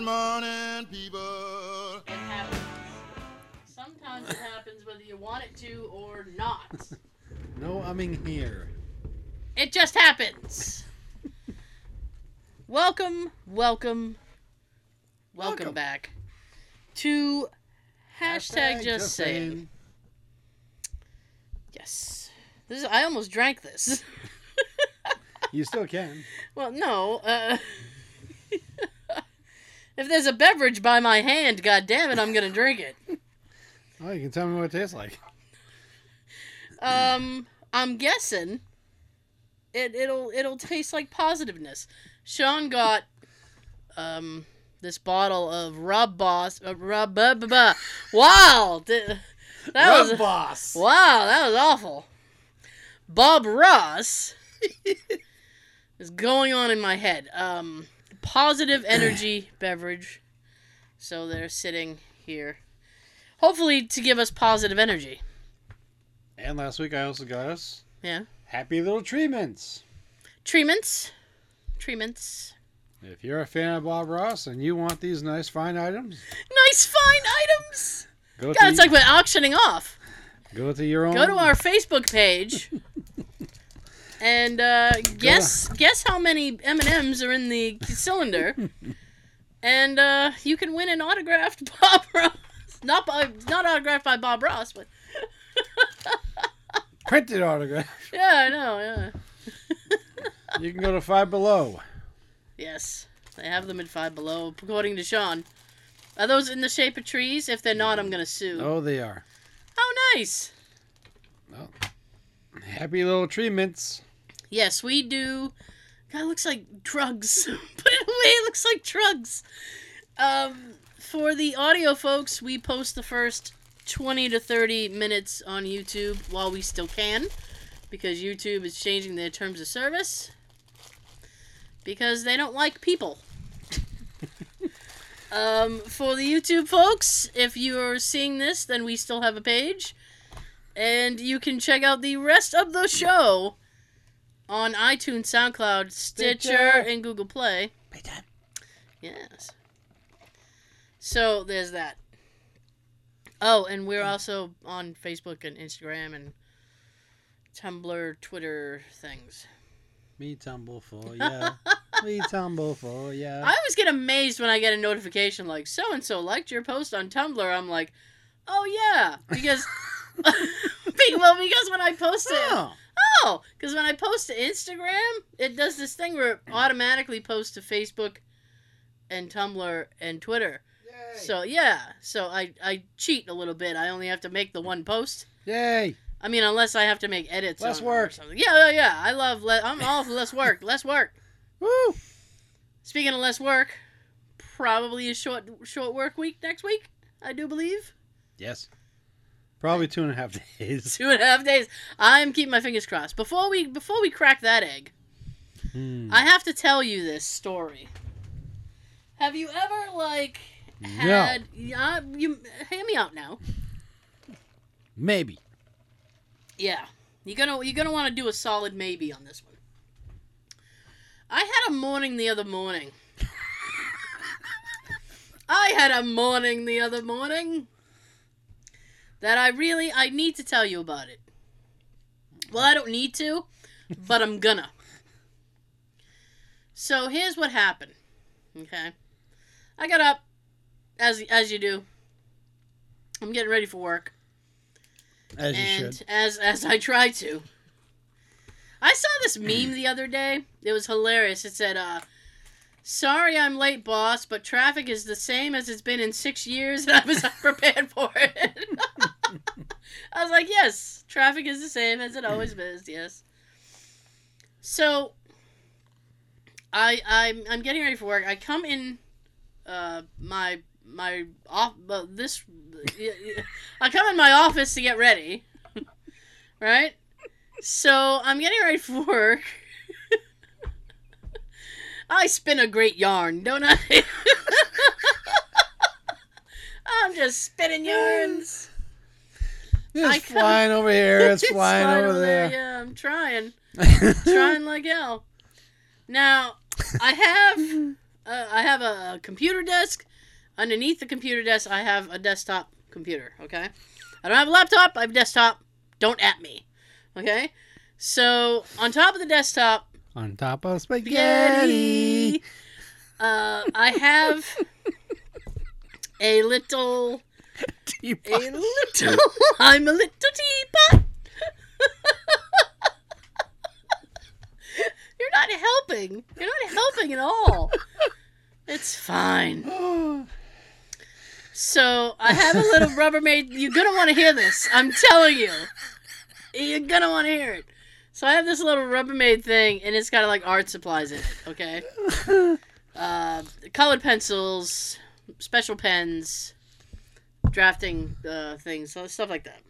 Good morning, people. It happens. Sometimes it happens whether you want it to or not. No umming here. It just happens. welcome, welcome, welcome, Welcome. back to hashtag, just, saying. Yes. This is, I almost drank this. You still can. well, no. Uh, if there's a beverage by my hand, god damn it, I'm gonna drink it. Oh, you can tell me what it tastes like. Um, I'm guessing it it'll it'll taste like positiveness. Sean got um this bottle of Rub Boss uh, Rub buh, buh, buh. Wow, th- that was boss. wow, that was awful. Bob Ross is going on in my head. Um, positive energy beverage. So they're sitting here, hopefully to give us positive energy. And last week I also got us Yeah. happy little treatments. Treatments. Treatments. If you're a fan of Bob Ross and you want these nice fine items, Nice fine items. go God, to it's like we're auctioning off. go to your own. Go to our Facebook page and uh, guess guess how many M and M's are in the cylinder, and uh, you can win an autographed Bob Ross. Not by, not autographed by Bob Ross, but printed autograph. yeah, I know. Yeah. You can go to Five Below. Yes, they have them at Five Below, according to Sean. Are those in the shape of trees? If they're not, I'm gonna sue. Oh, they are. How nice. Happy little treatments. Yes, we do. God, it looks like drugs. Put it away. It looks like drugs. Um, for the audio folks, we post the first 20 to 30 minutes on YouTube while we still can because YouTube is changing their terms of service because they don't like people. um, for the YouTube folks, if you're seeing this, then we still have a page. And you can check out the rest of the show on iTunes, SoundCloud, Stitcher, Stitcher. and Google Play. Yes. So there's that. Oh, and we're hmm. also on Facebook and Instagram and Tumblr, Twitter things. Me tumble for ya. Me tumble for ya. I always get amazed when I get a notification like so and so liked your post on Tumblr. I'm like, oh yeah, because Be- well because when I post it, Oh, oh, because when I post to Instagram, it does this thing where it automatically posts to Facebook and Tumblr and Twitter. So yeah, so I I cheat a little bit. I only have to make the one post. Yay! I mean, unless I have to make edits. Less on it or work. Yeah, yeah, yeah. I love. Le- I'm all for less work. Less work. Woo! Speaking of less work, probably a short short work week next week. I do believe Yes. Probably two and a half days. two and a half days. I'm keeping my fingers crossed. Before we before we crack that egg, Hmm. I have to tell you this story. Have you ever like had? Yeah, you hear me out now. Maybe. Yeah, you're gonna you're gonna want to do a solid maybe on this one. I had a morning the other morning. I had a morning the other morning that I really I need to tell you about it. Well, I don't need to, but I'm gonna. So here's what happened. Okay, I got up as as you do. I'm getting ready for work As you and should. as as I try to. I saw this meme the other day. It was hilarious. It said, uh, "Sorry, I'm late, boss, but traffic is the same as it's been in six years, and I was unprepared for it." I was like, "Yes, traffic is the same as it always is." Yes. So, I I'm I'm getting ready for work. I come in, uh, my my off uh, this I come in my office to get ready. right? So I'm getting ready for work. I spin a great yarn, don't I? I'm just spinning yarns. It's I flying over here. It's, flying, over there. Yeah, I'm trying. trying like hell. Now, I have uh, I have a computer desk. Underneath the computer desk, I have a desktop computer. Okay, I don't have a laptop. I have a desktop. Don't at me. Okay, so on top of the desktop, On top of spaghetti. spaghetti. Uh, I have a little, a little. I'm a little teapot. You're not helping. You're not helping at all. It's fine. So I have a little Rubbermaid. You're gonna want to hear this. I'm telling you. You're gonna want to hear it. So I have this little Rubbermaid thing, and it's got like art supplies in it. Okay. Uh, colored pencils, special pens, drafting uh, things, so stuff like that.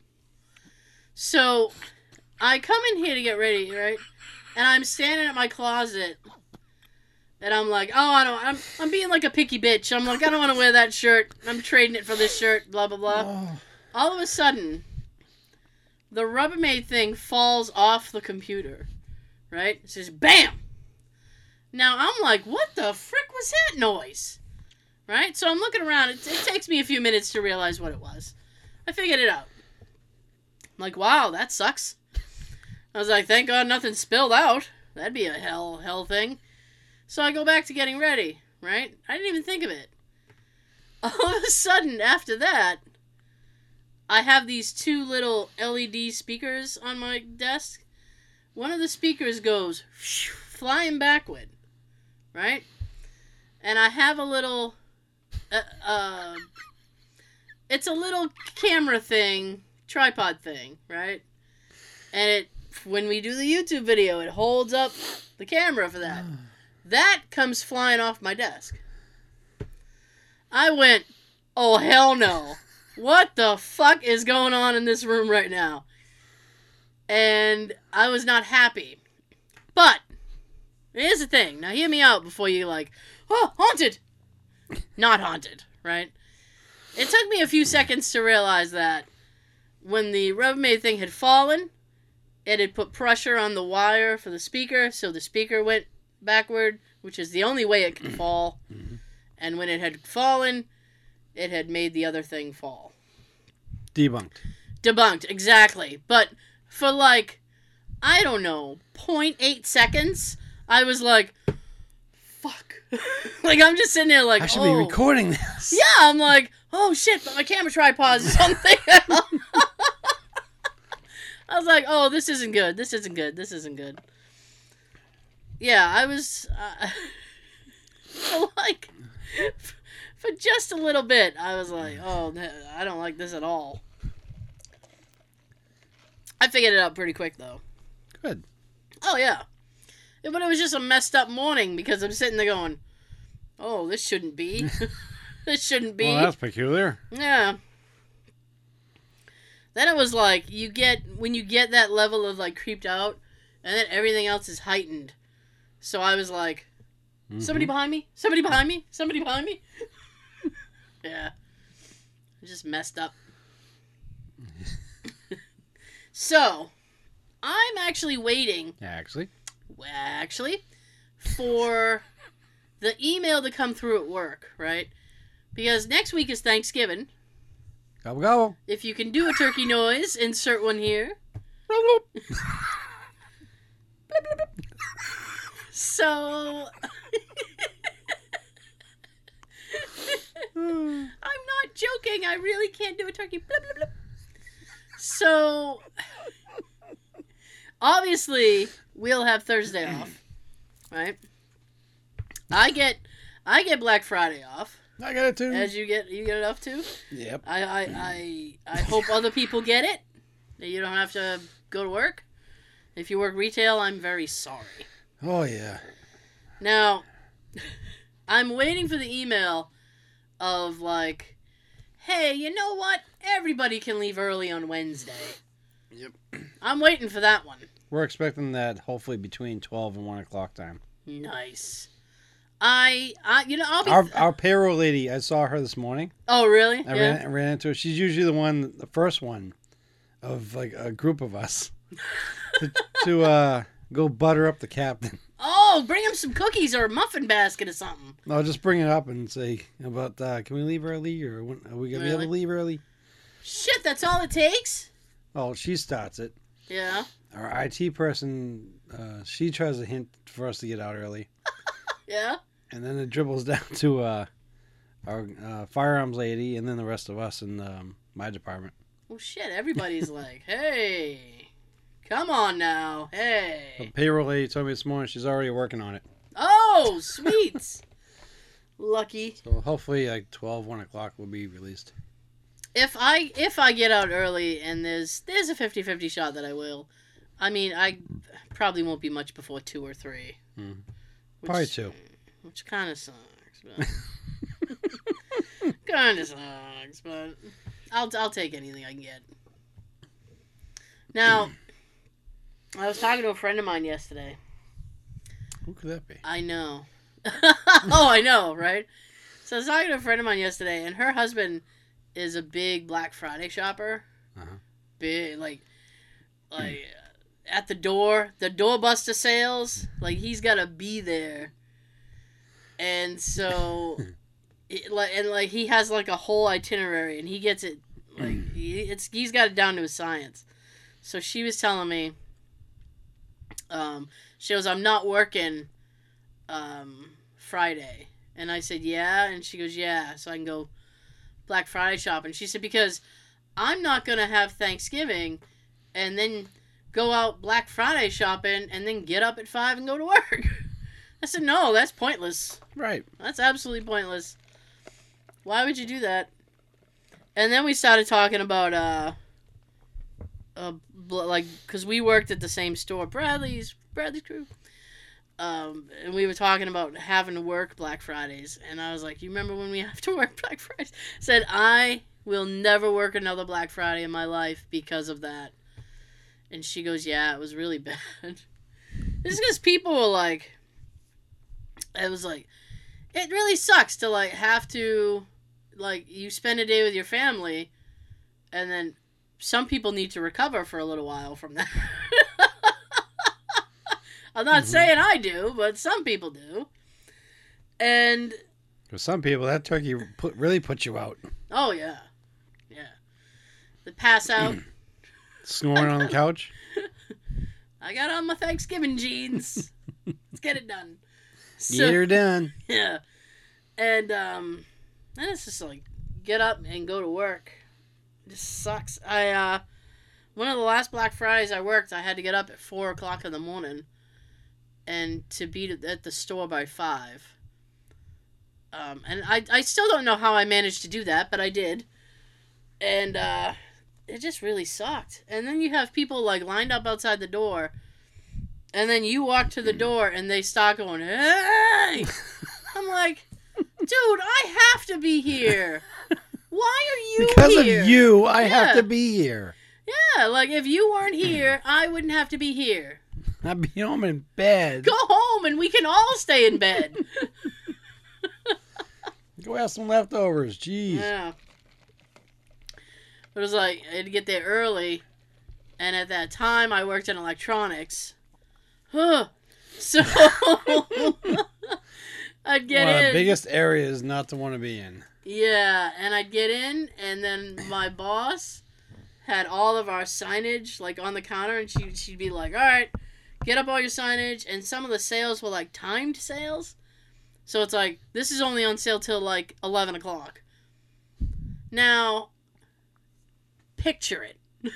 So I come in here to get ready, right? And I'm standing at my closet, and I'm like, oh, I don't, I'm, I'm being like a picky bitch. I'm like, I don't want to wear that shirt. I'm trading it for this shirt. Blah blah blah. oh. All of a sudden, the Rubbermaid thing falls off the computer, right? It says BAM! Now I'm like, what the frick was that noise? Right? So I'm looking around. It, it takes me a few minutes to realize what it was. I figured it out. I'm like, wow, that sucks. I was like, thank God nothing spilled out. That'd be a hell, hell thing. So I go back to getting ready, right? I didn't even think of it. All of a sudden, after that, I have these two little LED speakers on my desk. One of the speakers goes flying backward, right? And I have a little, uh, uh, it's a little camera thing, tripod thing, right? And it, when we do the YouTube video, it holds up the camera for that. That comes flying off my desk. I went, oh hell no. What the fuck is going on in this room right now? And I was not happy. But here's the thing. Now hear me out before you like, oh, haunted. Not haunted, right? It took me a few seconds to realize that when the Rubbermaid thing had fallen, it had put pressure on the wire for the speaker, so the speaker went backward, which is the only way it can fall. Mhm. And when it had fallen, it had made the other thing fall. Debunked. Debunked, exactly. But for like, I don't know, 0.8 seconds, I was like. like, I'm just sitting there like, I should oh. be recording this. Yeah, I'm like, oh shit, but my camera tripod is something else. I was like, oh, this isn't good. This isn't good. This isn't good. Yeah, I was uh, for like for just a little bit. I was like, oh, I don't like this at all. I figured it out pretty quick though. Good. Oh Yeah, but it was just a messed up morning because I'm sitting there going, oh, this shouldn't be. this shouldn't be. Well, that's peculiar. Yeah. Then it was like you get when you get that level of like creeped out, and then everything else is heightened. So I was like, somebody Mhm. behind me, somebody behind me, somebody behind me. yeah, just messed up. so, I'm actually waiting Actually. Actually for the email to come through at work, right? Because next week is Thanksgiving. Gobble gobble. If you can do a turkey noise, insert one here. So I'm not joking. I really can't do a turkey. So obviously we'll have Thursday off, right? I get I get Black Friday off, I got it too. as you get you get it off too. yep. I I I, I hope other people get it. That you don't have to go to work. If you work retail, I'm very sorry. Oh yeah. Now, I'm waiting for the email of like, hey, you know what? Everybody can leave early on Wednesday. Yep. I'm waiting for that one. We're expecting that hopefully between twelve and one o'clock time. Nice. I, I, you know, I'll be. Our our payroll lady, I saw her this morning. oh, really? I yeah. ran I ran into her. She's usually the one, the first one, of like a group of us to, to uh go butter up the captain. Oh, bring him some cookies or a muffin basket or something. No, just bring it up and say about uh, can we leave early or are we gonna be able to leave early? Shit, that's all it takes. Oh, she starts it. Yeah. Our IT person, uh, she tries to hint for us to get out early, Yeah. and then it dribbles down to uh, our uh, firearms lady, and then the rest of us in um, my department. Well, shit. Everybody's like, hey, come on now, hey." The payroll lady told me this morning she's already working on it. Oh, sweet. Lucky. So hopefully, like 12, 1 o'clock will be released. If I if I get out early and there's there's a 50-50 shot that I will. I mean, I probably won't be much before two or three. Hmm. Which- Probably two. Which kind of sucks, but kind of sucks, but I'll I'll take anything I can get. Now, I was talking to a friend of mine yesterday. Who could that be? I know. oh, I know, right? So I was talking to a friend of mine yesterday, and her husband is a big Black Friday shopper. Uh-huh. Big, like, like at the door, the doorbuster sales. Like he's got to be there, and so, it, like, and like he has like a whole itinerary, and he gets it. Like he, it's he's got it down to a science. So she was telling me. Um, she goes, I'm not working um, Friday. And I said, Yeah. And she goes, Yeah. So I can go Black Friday shopping. She said, Because I'm not going to have Thanksgiving and then go out Black Friday shopping and then get up at 5 and go to work. I said, No, that's pointless. Right. That's absolutely pointless. Why would you do that? And then we started talking about uh, uh like because we worked at the same store, Bradley's Bradley's crew. Um, and we were talking about having to work Black Fridays, and I was like, "You remember when we have to work Black Fridays?" Said I will never work another Black Friday in my life because of that. And she goes, "Yeah, it was really bad." It's because people were like, it was like, it really sucks to like have to, like, you spend a day with your family, and then some people need to recover for a little while from that. I'm not Mhm. saying I do, but some people do. And For some people, that turkey put, really puts you out. oh yeah, yeah, the pass out. Snoring on the couch. I got on my Thanksgiving jeans. Let's get it done. So, Get her done. Yeah. And um then it's just like get up and go to work. It just sucks. I uh one of the last Black Fridays I worked, I had to get up at four o'clock in the morning and to be at the store by five. Um and I I still don't know how I managed to do that, but I did. And uh it just really sucked. And then you have people like lined up outside the door and then you walk to the door and they start going, Hey I'm like, dude, I have to be here. Why are you here? because here? of you, I have to be here. Yeah, like if you weren't here, I wouldn't have to be here. I'd be home in bed. Go home and we can all stay in bed. Go have some leftovers. Jeez. yeah. But it was like I had to get there early, and at that time I worked in electronics. Huh. So I'd get One of the in. biggest areas not to want to be in. Yeah, and I'd get in, and then my boss had all of our signage like on the counter, and she she'd be like, "All right, get up all your signage." And some of the sales were like timed sales, so it's like this is only on sale till like eleven o'clock. Now, picture it.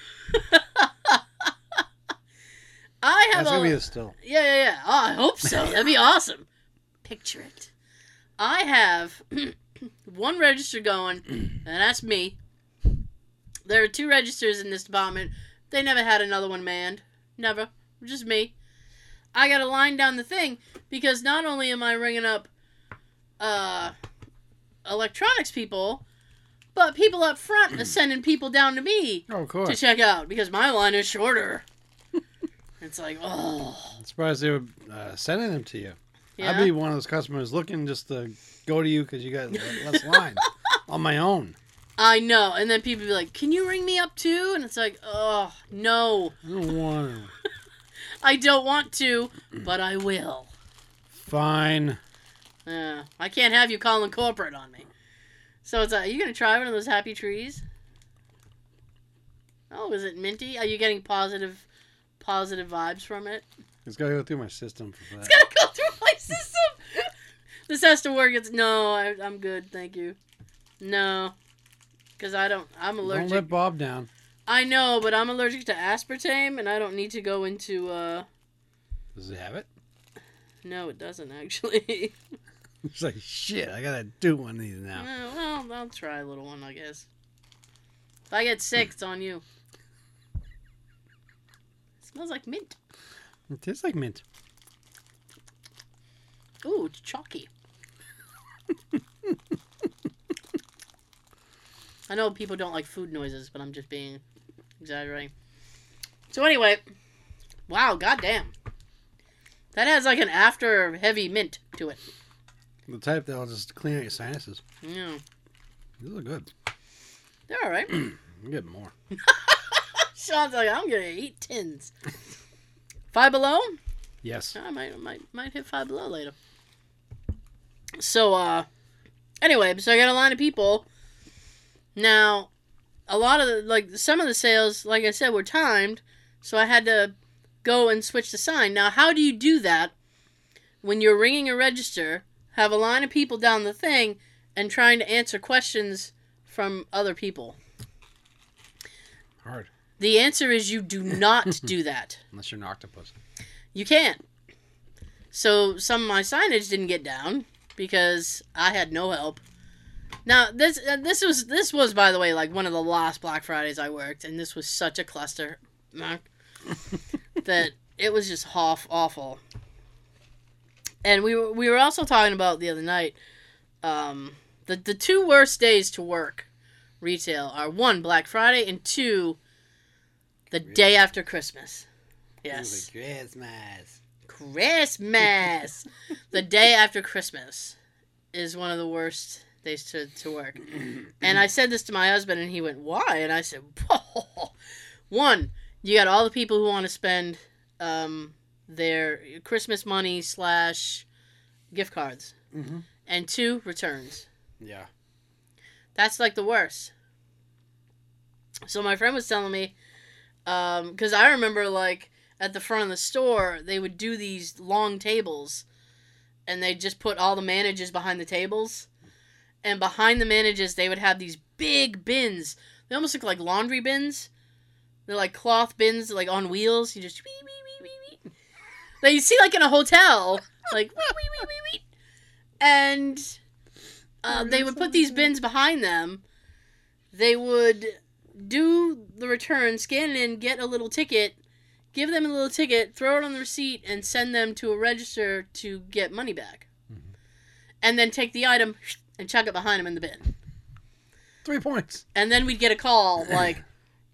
I have That's a gonna be the still. yeah, yeah, yeah. Oh, I hope so. That'd be awesome. Picture it. I have one register going, and that's me. There are two registers in this department. They never had another one manned. Never. Just me. I got to line down the thing because not only am I ringing up uh, electronics people, but people up front are sending people down to me Oh, to check out because my line is shorter. it's like, oh. I'm surprised they were uh, sending them to you. Yeah. I'd be one of those customers looking just to go to you because you got less line on my own. I know. And then people be like, "Can you ring me up too?" And it's like, "Oh, no. I don't want to. I don't want to, but I will." Fine. Yeah, I can't have you calling corporate on me. So it's like, are you gonna try one of those happy trees? Oh, is it minty? Are you getting positive, positive vibes from it? It's gotta go through my system for It's that. gotta go through my system. this has to work. It's no, I, I'm good, thank you. No, because I don't. I'm allergic. Don't let Bob down. I know, but I'm allergic to aspartame, and I don't need to go into. uh Does it have it? No, it doesn't actually. It's like shit. I gotta do one of these now. No, well, I'll try a little one, I guess. If I get sick, it's on you. smells like mint. It tastes like mint. Ooh, it's chalky. I know people don't like food noises, but I'm just being exaggerating. So anyway, wow, goddamn, that has like an after heavy mint to it. The type that'll just clean out your sinuses. Yeah, These are good. they're all right. You get more. Sean's like, I'm gonna eat tins. Five below. Yes. I might might might hit five below later. So uh anyway, so I got a line of people. Now a lot of the like some of the sales, like I said, were timed, so I had to go and switch the sign. Now how do you do that when you're ringing a register, have a line of people down the thing, and trying to answer questions from other people? Hard. The answer is you do not do that. Unless you're an octopus. You can't. So some of my signage didn't get down because I had no help. Now this uh, this was this was by the way like one of the last Black Fridays I worked, and this was such a cluster, that it was just off awful. And we were we were also talking about the other night, um, the the two worst days to work retail are one Black Friday and two the day after Christmas. Yes. Christmas. Christmas. the day after Christmas is one of the worst days to, to work. And I said this to my husband, and he went, Why? And I said, One, you got all the people who want to spend um, their Christmas money slash gift cards. Mm-hmm. And two, returns. Yeah. That's like the worst. So my friend was telling me, because I remember like at the front of the store they would do these long tables, and they just put all the managers behind the tables, and behind the managers they would have these big bins. They almost look like laundry bins. They're like cloth bins, like on wheels. You just wee wee wee wee wee. That you see like in a hotel, like wee wee wee wee wee. And uh, they would put these bins behind them. They would do the return, scan it in, get a little ticket, give them a little ticket, throw it on the receipt, and send them to a register to get money back. And then take the item and chuck it behind him in the bin. Three points. And then we'd get a call like,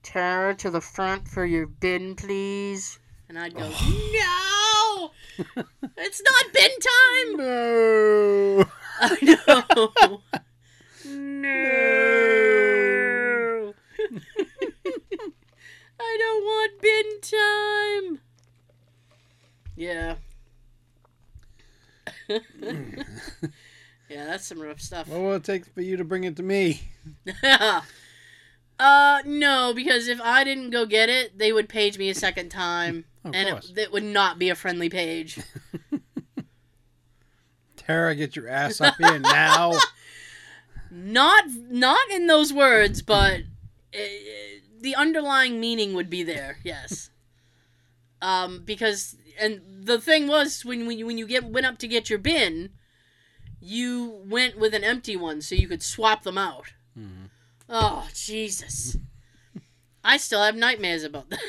Tara to the front for your bin, please. And I'd go, oh. No! It's not bin time! No. I know. no. I don't want bin time. Yeah. Yeah, that's some rough stuff. What will it take for you to bring it to me? uh, no, because if I didn't go get it, they would page me a second time, Of and course. it, it would not be a friendly page. Tara, get your ass up here now. not not in those words, but the underlying meaning would be there. Yes. um, because and the thing was when when you, when you get went up to get your bin, you went with an empty one so you could swap them out. Mhm. Oh Jesus! I still have nightmares about that.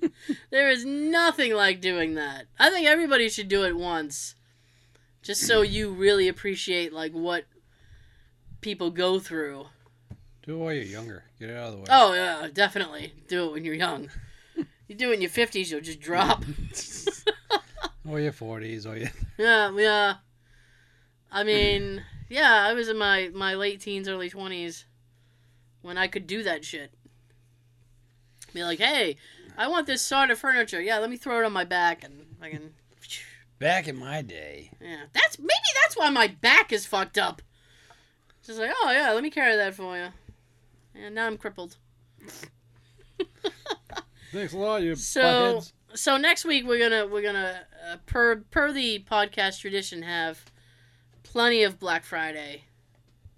there is nothing like doing that. I think everybody should do it once, just so you really appreciate like what people go through. Do it while you're younger. Get it out of the way. Oh yeah, definitely do it when you're young. You do it in your fifties, you'll just drop. Or your 40s, or your... yeah, yeah. I mean, yeah, I was in my my late teens, early twenties when I could do that shit. Be like, hey, I want this sort of furniture. Yeah, let me throw it on my back and I can Back in my day. Yeah, that's maybe that's why my back is fucked up. Just like, oh yeah, let me carry that for you. And now I'm crippled. Thanks a lot, you So buttheads. so next week we're gonna we're gonna uh, per per the podcast tradition have plenty of Black Friday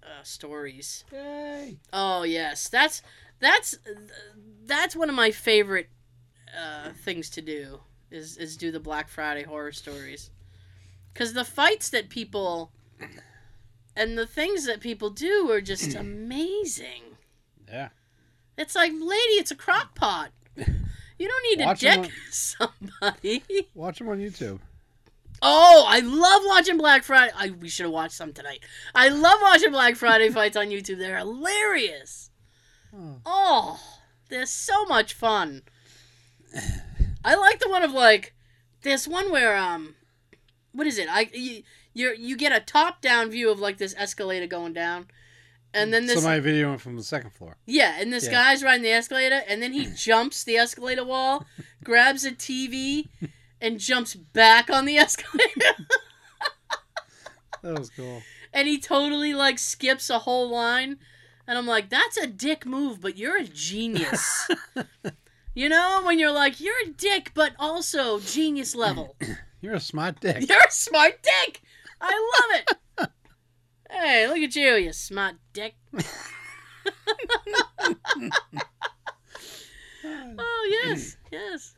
uh, stories. Yay. Oh yes, that's that's that's one of my favorite uh, things to do is is do the Black Friday horror stories, because the fights that people and the things that people do are just amazing. Yeah. It's like, lady, it's a crock pot. You don't need Watch to deck somebody. Watch them on YouTube. Oh, I love watching Black Friday. I, we should have watched some tonight. I love watching Black Friday fights on YouTube. They're hilarious. Oh. Oh, they're so much fun. I like the one of like this one where um, what is it? I you you you get a top down view of like this escalator going down, and then this Somebody videoing from the second floor. yeah, and this Yeah. guy's riding the escalator, and then he jumps the escalator wall, grabs a TV, and jumps back on the escalator. That was cool. and he totally like skips a whole line. And i'm like that's a dick move but you're a genius. You know when you're like you're a dick but also genius level. You're a smart dick. you're a smart dick! I love it! Hey look at you you smart dick. Oh yes yes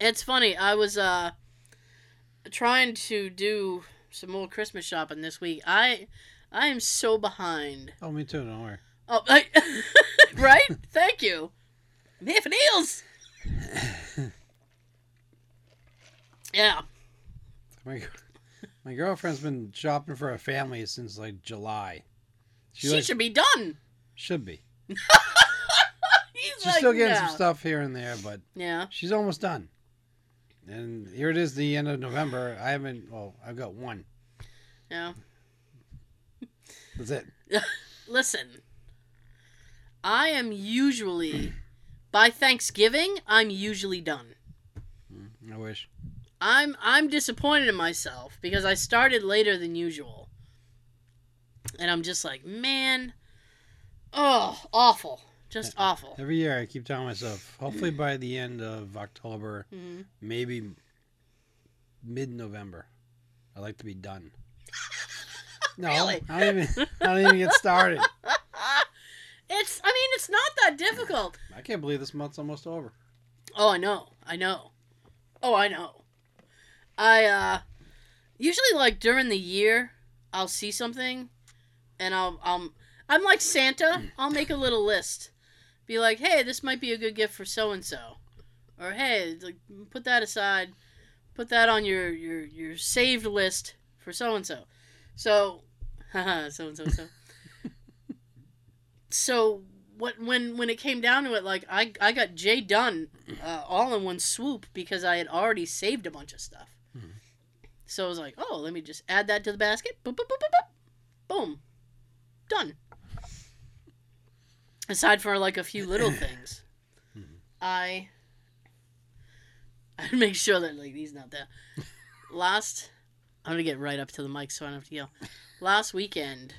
it's funny i was uh trying to do some more christmas shopping this week i i am so behind Oh, me too. Don't worry. oh I, right thank you for deals yeah My my girlfriend's been shopping for a family since like July. she, like, should be done should be. He's She's like, still getting no. some stuff here and there, but yeah she's almost done. And here it is, the end of November. I haven't. Well, I've got one. yeah That's it. listen i am usually by thanksgiving i'm usually done I wish. I'm I'm disappointed in myself because I started later than usual. And I'm just like, man, oh, awful. Just awful. Every year, I keep telling myself, hopefully by the end of October, Mhm. maybe mid-November, I like to be done. No, Really? I don't even. I don't even get started. It's I mean, it's not that difficult. I can't believe this month's almost over. Oh, I know. I know. Oh, I know. I uh usually like during the year I'll see something and I'll I'll I'm like Santa. I'll make a little list. Be like, "Hey, this might be a good gift for so and so." Or, "Hey, like put that aside. Put that on your your your saved list for so and so." So, haha, so and so so. So what when when it came down to it, like I I got Jay done uh, all in one swoop because I had already saved a bunch of stuff. Mhm. So I was like, oh, let me just add that to the basket. Boop, boop, boop, boop, boop. Boom, done. Aside for like a few little things. I I make sure that like he's not there. Last, I'm gonna get right up to the mic so I don't have to yell. Last weekend,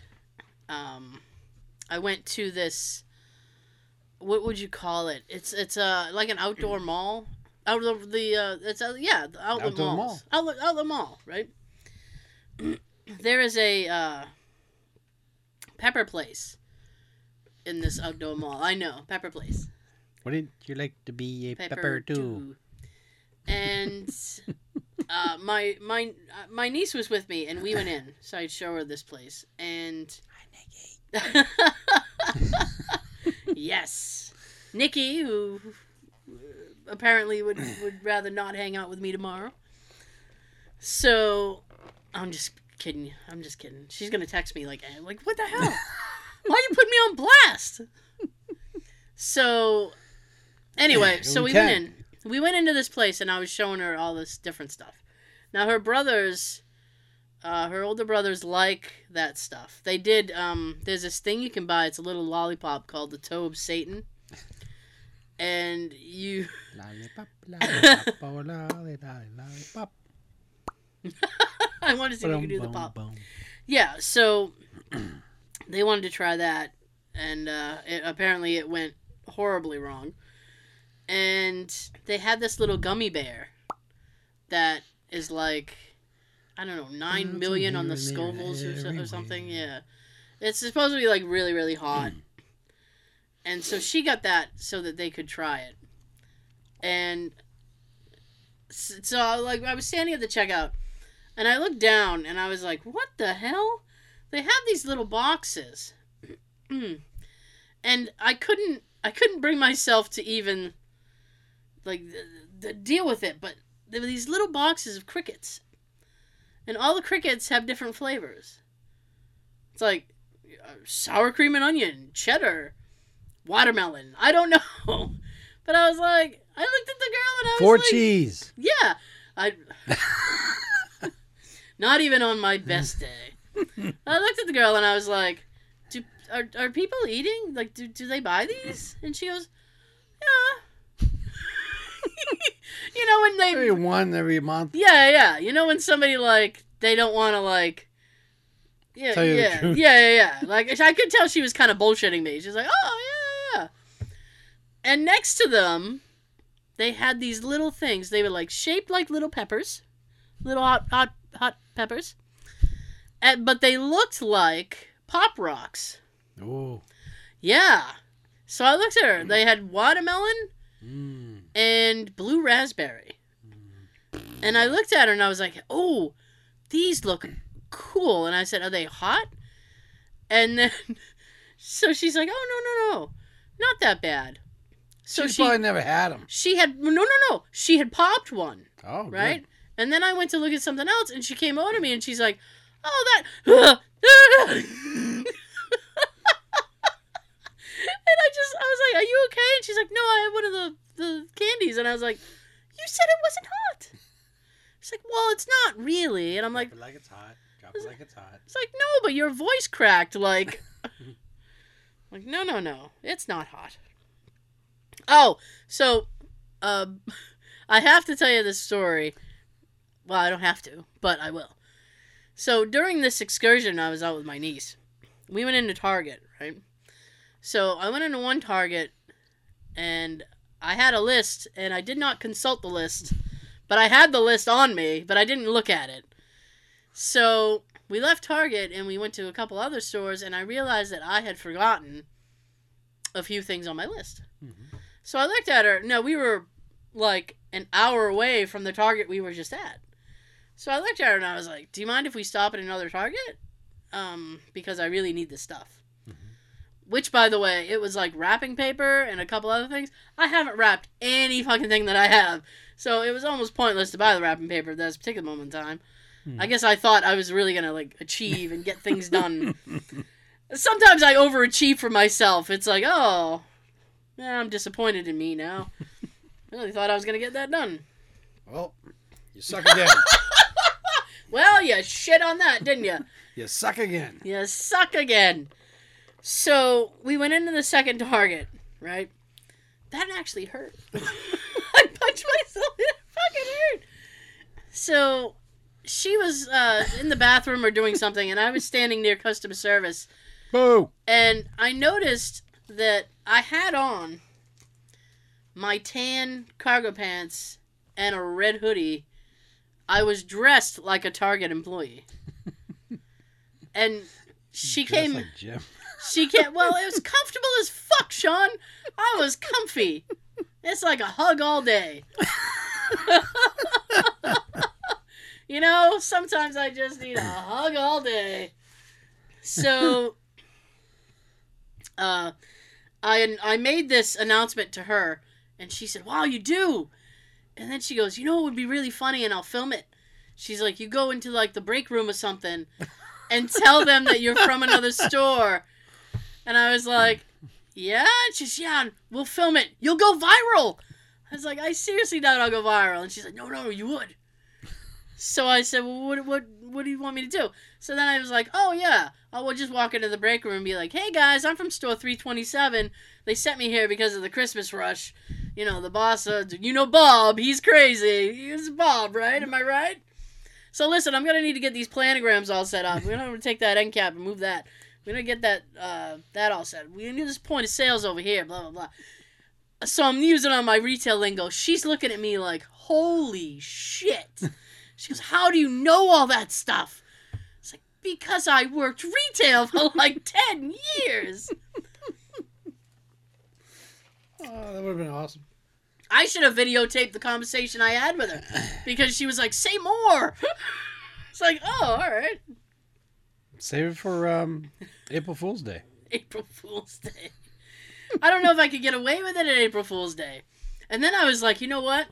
um, I went to this. What would you call it? It's it's uh like an outdoor mall. Out of the uh, it's uh, yeah the outlet Outdoor malls. Outlet outlet mall, right? there is a uh, pepper place in this outdoor mall. I know pepper place. Wouldn't you like to be a Pepper, pepper, too? too. And uh, my my uh, my niece was with me, and we went in, so I'd show her this place. And Hi, Nikki. yes, Nikki, who uh, apparently would would rather not hang out with me tomorrow. So I'm just kidding. I'm just kidding. She's gonna text me like, like what the hell? Why you put me on blast? So anyway, so We we went in. We went into this place, and I was showing her all this different stuff. Now her brothers, uh, her older brothers like that stuff. They did. Um, there's this thing you can buy. It's a little lollipop called the Toe of Satan, and you Lollipop, lollipop, oh, lolly, lollipop. I want to see if you can do the pop. Yeah, so they wanted to try that, and uh, it, apparently it went horribly wrong. And they had this little gummy bear that is like, I don't know, nine Lots of million on the Scovilles or, so, or something. Yeah, it's supposed to be like really, really hot. and so she got that so that they could try it, and so like I was standing at the checkout, and I looked down and I was like, "What the hell?" They have these little boxes, and I couldn't I couldn't bring myself to even like th- th- deal with it. But there were these little boxes of crickets, and all the crickets have different flavors. It's like uh, sour cream and onion, cheddar, watermelon. I don't know, but I was like, I looked at the girl and I was Four like, cheese. yeah, I. Not even on my best day. I looked at the girl and I was like, "Do are, are people eating? Like, do, do they buy these?" And she goes, "Yeah." you know when they every one every month. yeah, yeah. You know when somebody like they don't want to like. Yeah, Tell you the yeah, truth. yeah, yeah, yeah. Like I could tell she was kind of bullshitting me. She's like, "Oh yeah, yeah." yeah." And next to them, they had these little things. They were like shaped like little peppers, little hot, hot, hot peppers. And, but they looked like pop rocks. Oh. Yeah. So I looked at her. They had watermelon Mm. and blue raspberry. And I looked at her and I was like, "Oh, these look cool." And I said, "Are they hot?" And then, so she's like, "Oh no, no, no, not that bad." So She's she probably never had them. she had no, no, no. She had popped one, Oh, good. right? And then I went to look at something else, and she came over to me and she's like, "Oh, that." and I just, I was like, "Are you okay?" And she's like, "No, I had one of the the candies." And I was like, "You said it wasn't hot." She's like, "Well, it's not really." And I'm like, Drop it like it's hot. Drop it like it's hot. "It's like no, but your voice cracked like." like no, no, no, it's not hot. Oh, so, um, I have to tell you this story. Well, I don't have to, but I will. So during this excursion, I was out with my niece. We went into Target, right? So I went into one Target, and I had a list, and I did not consult the list, but I had the list on me, but I didn't look at it. So we left Target and we went to a couple other stores, and I realized that I had forgotten a few things on my list. Mhm. So I looked at her. No, we were like an hour away from the Target we were just at. So I looked at her and I was like, "Do you mind if we stop at another Target? Um, because I really need this stuff." Which, by the way, it was like wrapping paper and a couple other things. I haven't wrapped any fucking thing that I have, so it was almost pointless to buy the wrapping paper at this particular moment in time. Hmm. I guess I thought I was really gonna like achieve and get things done. Sometimes I overachieve for myself. It's like, oh, yeah, I'm disappointed in me now. I really thought I was gonna get that done. Well, you suck again. Well, you shit on that, didn't you? you suck again. You suck again. So we went into the second target, right? That actually hurt. I punched myself. It fucking hurt. So she was uh, in the bathroom or doing something, and I was standing near customer service, Boo. and I noticed that I had on my tan cargo pants and a red hoodie. I was dressed like a Target employee. And she Dressed came like Jim. she can't. Well, it was comfortable as fuck, Sean. I was comfy. It's like a hug all day. you know, sometimes I just need a hug all day. So, uh, I I made this announcement to her, and she said, "Wow, you do." And then she goes, "You know, it would be really funny, and I'll film it." She's like, "You go into like the break room or something." And tell them that you're from another store. And I was like, yeah? She's, yeah, we'll film it. You'll go viral. I was like, I seriously doubt I'll go viral. And she's like, no, no, you would. So I said, well, what, what, what do you want me to do? So then I was like, oh, yeah. I will just walk into the break room and be like, hey, guys, I'm from store 327. They sent me here because of the Christmas rush. You know, the boss, uh, you know Bob. He's crazy. He's Bob, right? Am I right? So listen, I'm gonna need to get these planograms all set up. We're gonna take that end cap and move that. We're gonna get that uh, that all set. We need this point of sales over here. Blah blah blah. So I'm using on my retail lingo. She's looking at me like, "Holy shit!" She goes, "How do you know all that stuff?" It's like because I worked retail for like ten years. Oh, that would have been awesome. I should have videotaped the conversation I had with her because she was like, "Say more." It's like, oh, all right. Save it for um, April Fool's Day. April Fool's Day. I don't know if I could get away with it at April Fool's Day. And then I was like, you know what?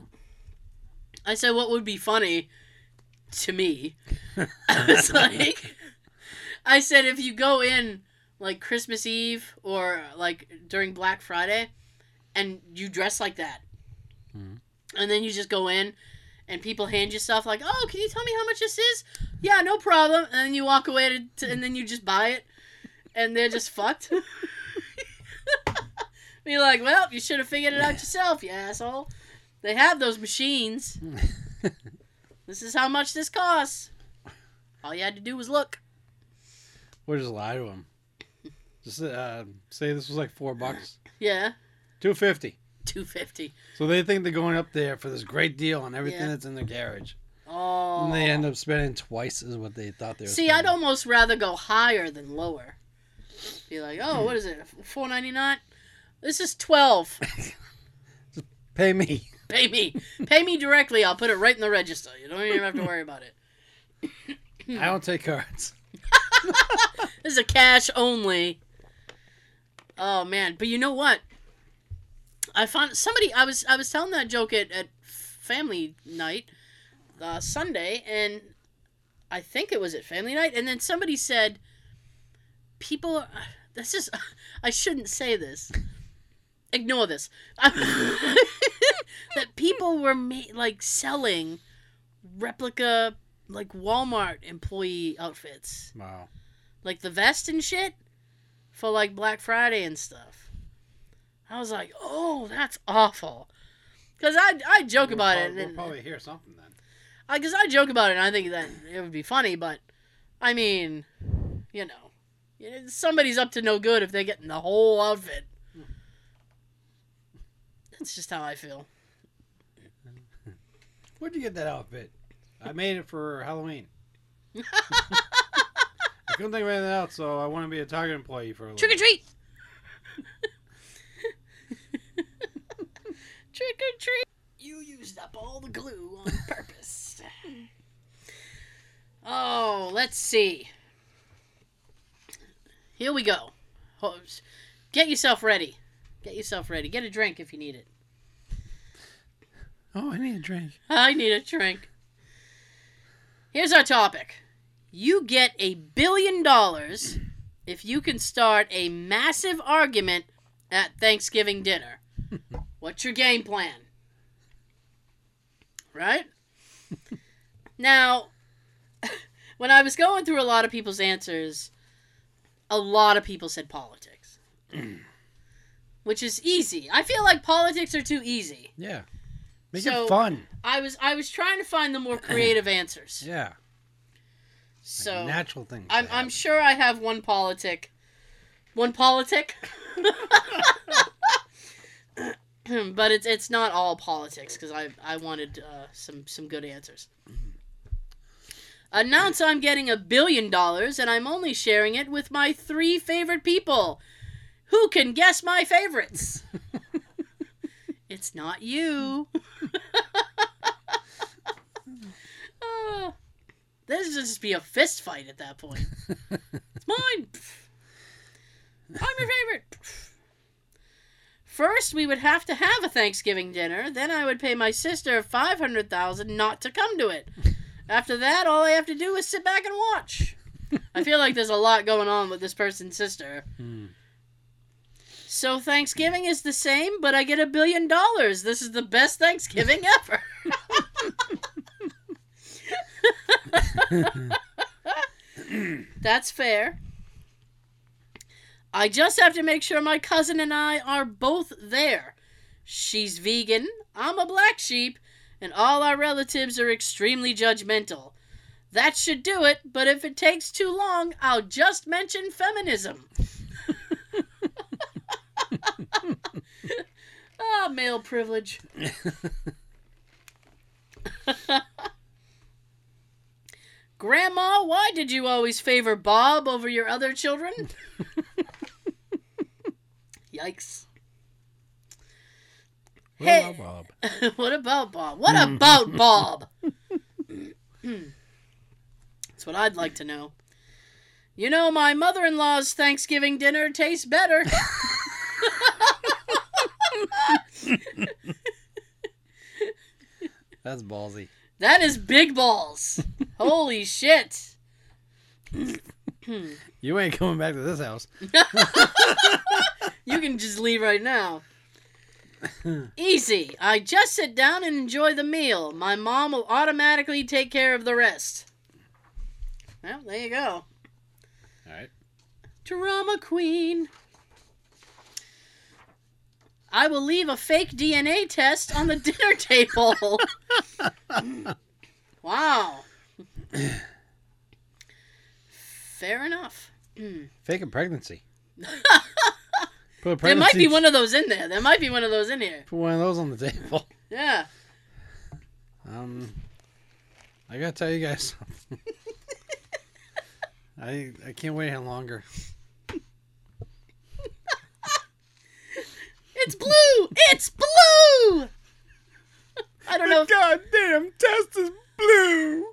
I said, what would be funny to me? I was like, I said, if you go in like Christmas Eve or like during Black Friday and you dress like that, Mhm. and then you just go in and people hand you stuff like, oh, can you tell me how much this is? Yeah, no problem. And then you walk away to, to, and then you just buy it and they're just fucked. Be like, well, you should have figured it out yourself, you asshole. They have those machines. This is how much this costs. All you had to do was look. Or just lie to them. Just uh, say this was like four bucks, Yeah, two fifty. two fifty. So they think they're going up there for this great deal on everything Yeah. that's in their garage, Oh, and they end up spending twice as what they thought they were. See, I'd spending. almost rather go higher than lower. Be like, oh, what is it? Four ninety nine. This is twelve. pay me. Pay me. Pay me directly. I'll put it right in the register. You don't even have to worry about it. I don't take cards. This is a cash only. Oh man, but you know what? I found somebody. I was I was telling that joke at, at family night, uh, Sunday, and I think it was at family night, and then somebody said, "People, this is. I shouldn't say this. Ignore this. that people were ma- like selling replica like Walmart employee outfits." Wow. like the vest and shit for like Black Friday and stuff. I was like, oh, that's awful. Because I, I joke about we'll, it. We'll probably hear something then. I, cause I joke about it and I think that it would be funny, but I mean, you know, somebody's up to no good if they're getting the whole outfit. That's just how I feel. Where'd you get that outfit? I made it for Halloween. I couldn't think of anything else, so I want to be a Target employee for a little Trick or treat! Trick or treat! You used up all the glue on purpose. oh, let's see. Here we go. Get yourself ready. Get yourself ready. Get a drink if you need it. Oh, I need a drink. I need a drink. Here's our topic. You get a billion dollars if you can start a massive argument at Thanksgiving dinner. What's your game plan? Right? now, when I was going through a lot of people's answers, a lot of people said politics. Which is easy. I feel like politics are too easy. Yeah. Make So- it fun. I was I was trying to find the more creative answers. Yeah. Like So natural things. I'm I'm sure I have one politic. One politic. but it's it's not all politics because I I wanted uh, some some good answers. Announce I'm getting a billion dollars and I'm only sharing it with my three favorite people. Who can guess my favorites? it's not you. Oh, this would just be a fist fight at that point. It's mine. I'm your favorite. First, we would have to have a Thanksgiving dinner. Then I would pay my sister five hundred thousand not to come to it. After that, all I have to do is sit back and watch. I feel like there's a lot going on with this person's sister. Hmm. So Thanksgiving is the same, but I get a billion dollars. This is the best Thanksgiving ever. That's fair. I just have to make sure my cousin and I are both there. She's vegan, I'm a black sheep, and all our relatives are extremely judgmental. That should do it, but if it takes too long, I'll just mention feminism. Ah, male privilege. Grandma, why did you always favor Bob over your other children? Yikes. What Hey. about Bob? what about Bob? What about Bob? That's what I'd like to know. You know, my mother in law's Thanksgiving dinner tastes better. That's ballsy. that is big balls. Holy shit. You ain't coming back to this house. You can just leave right now. Easy. I just sit down and enjoy the meal. My mom will automatically take care of the rest. Well, there you go. All right. Drama queen. I will leave a fake DNA test on the dinner table. wow. Fair enough. Hmm. Fake a pregnancy. Put There might be one of those in there. There might be one of those in here. Put one of those on the table. Yeah. Um, I gotta tell you guys something. I I can't wait any longer. It's blue! It's blue! I don't know. If, goddamn test is blue.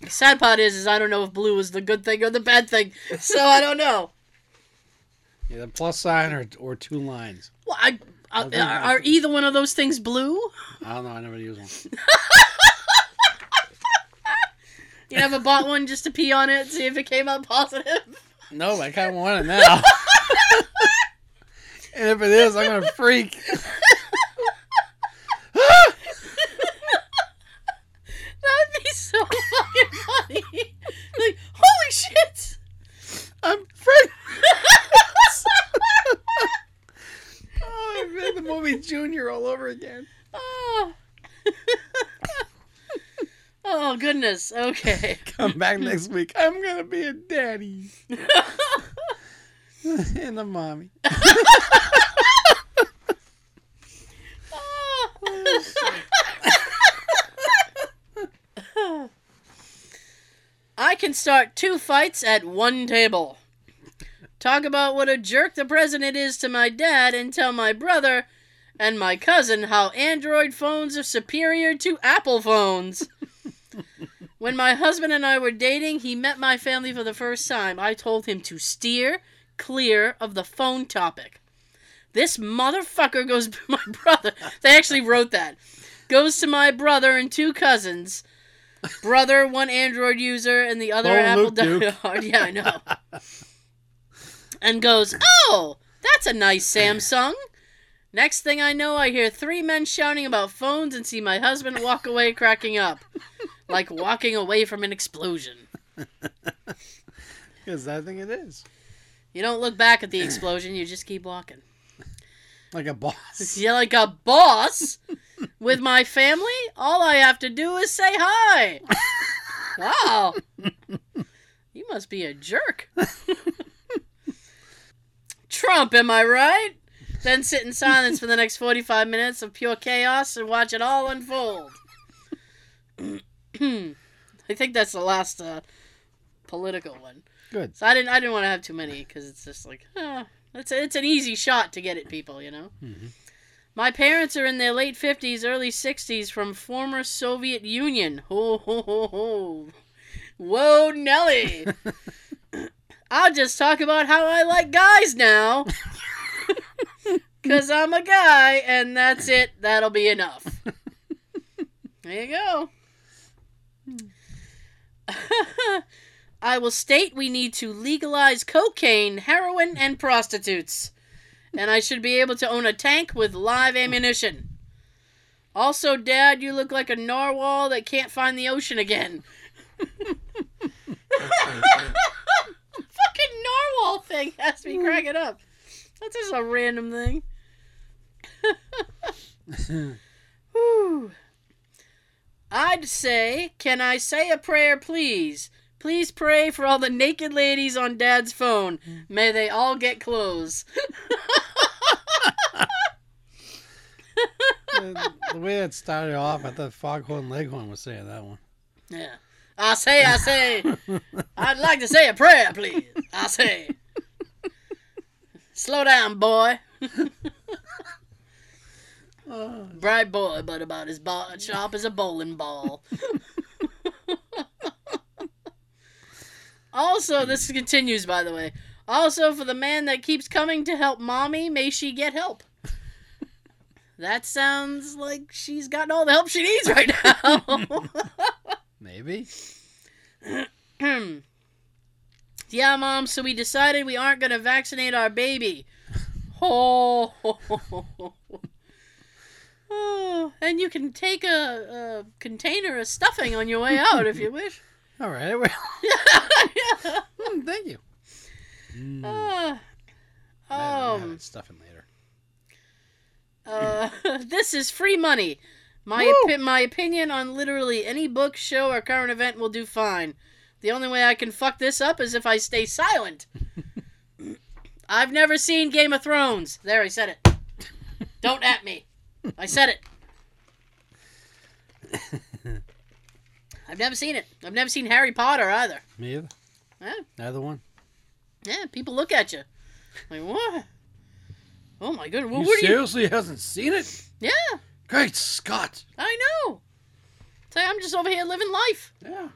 the sad part is, is I don't know if blue is the good thing or the bad thing. So I don't know. Yeah, the plus sign or or two lines. Well, I, uh, I, Okay. are, are either one of those things blue? I don't know. I never use one. You never bought one just to pee on it, see if it came out positive? No, but I kind of want it now. and if it is, I'm gonna freak. That'd be so fucking funny. Like, holy shit! I'm freak. oh, I made the movie Junior all over again. Oh. oh, goodness. Okay. Come back next week. I'm gonna be a daddy and a mommy. I can start two fights at one table. Talk about what a jerk the president is to my dad and tell my brother and my cousin how Android phones are superior to Apple phones. when my husband and I were dating, he met my family for the first time. I told him to steer clear of the phone topic. This motherfucker goes to my brother. They actually wrote that. Goes to my brother and two cousins. Brother, one Android user, and the other Apple diehard. Oh, yeah, I know. and goes, "Oh, that's a nice Samsung." Next thing I know, I hear three men shouting about phones and see my husband walk away cracking up, like walking away from an explosion. Because I think it is You don't look back at the explosion; you just keep walking. like a boss. You're like a boss with my family. All I have to do is say hi. Wow. You must be a jerk. Trump, am I right? Then sit in silence for the next 45 minutes of pure chaos and watch it all unfold. I think that's the last uh, political one. Good. So I didn't I didn't want to have too many because it's just like ah, it's a, it's an easy shot to get at people, you know. Mhm. My parents are in their late fifties, early sixties, from former Soviet Union. Ho ho ho ho! Whoa, Nelly! I'll just talk about how I like guys now. Cause I'm a guy, and that's it. That'll be enough. There you go. I will state we need to legalize cocaine, heroin, and prostitutes. And I should be able to own a tank with live ammunition. Also, Dad, you look like a narwhal that can't find the ocean again. Fucking narwhal thing has me cracking up. That's just a random thing. Whew. I'd say, can I say a prayer, please? Please pray for all the naked ladies on Dad's phone. May they all get clothes. the, the way that started off, I thought Foghorn Leghorn was saying that one. Yeah. I say, I say, I'd like to say a prayer, please. I say. Slow down, boy. Oh. Bright boy, but about as bo- sharp as a bowling ball. also, this continues, by the way. Also, for the man that keeps coming to help mommy, may she get help. That sounds like she's gotten all the help she needs right now. Maybe. yeah, mom. So we decided we aren't gonna vaccinate our baby. Oh, oh. and you can take a, a container of stuffing on your way out if you wish. All right. Well, yeah. mm, thank you. Mm, Uh, um, stuffing later. uh, this is free money. My opi- my opinion on literally any book, show, or current event will do fine. The only way I can fuck this up is if I stay silent. I've never seen Game of Thrones. There, I said it. Don't at me. I said it. I've never seen it. I've never seen Harry Potter either. Me either. Yeah, Neither one. yeah. People look at you like what? Oh my goodness. Well, you are you? seriously hasn't seen it? Yeah, Great Scott. I know. Say, I'm just over here living life. Yeah.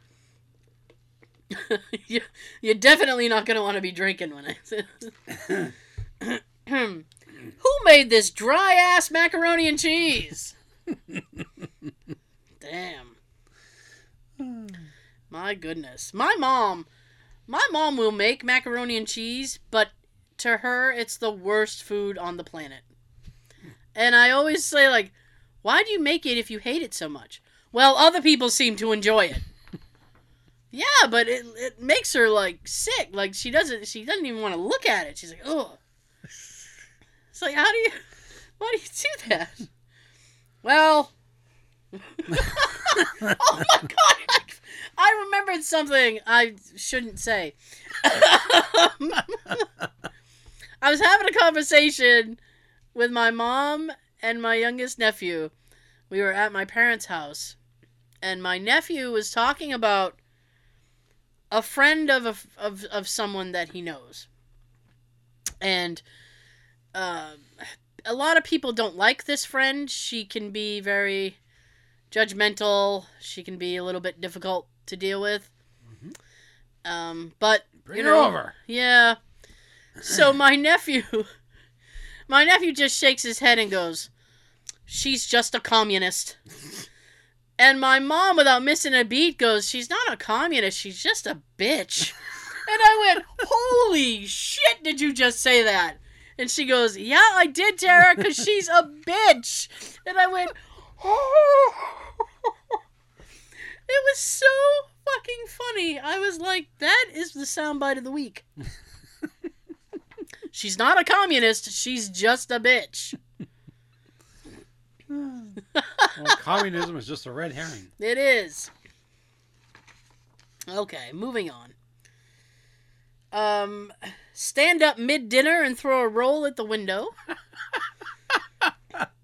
you, you're definitely not going to want to be drinking when I. Say Who made this dry ass macaroni and cheese? Damn. My goodness. My mom, my mom will make macaroni and cheese, but to her, it's the worst food on the planet. And I always say, like, why do you make it if you hate it so much? Well, other people seem to enjoy it. Yeah, but it it makes her like sick. Like she doesn't she doesn't even want to look at it. She's like, oh. It's like, how do you, why do you do that? Well. oh my god! I, I remembered something I shouldn't say. I was having a conversation with my mom and my youngest nephew. We were at my parents' house, and my nephew was talking about a friend of a, of of someone that he knows, and um, a lot of people don't like this friend. She can be very judgmental. She can be a little bit difficult to deal with. Um, but Bring you her know, over. Yeah. So my nephew, my nephew just shakes his head and goes, "She's just a communist." And my mom, without missing a beat, goes, She's not a communist, she's just a bitch. And I went, Holy shit, did you just say that? And she goes, Yeah, I did, Tara, because she's a bitch. And I went, Oh. It was so fucking funny. I was like, That is the soundbite of the week. she's not a communist, she's just a bitch. Well, communism is just a red herring. It is. Okay, moving on. Um, stand up mid dinner and throw a roll at the window.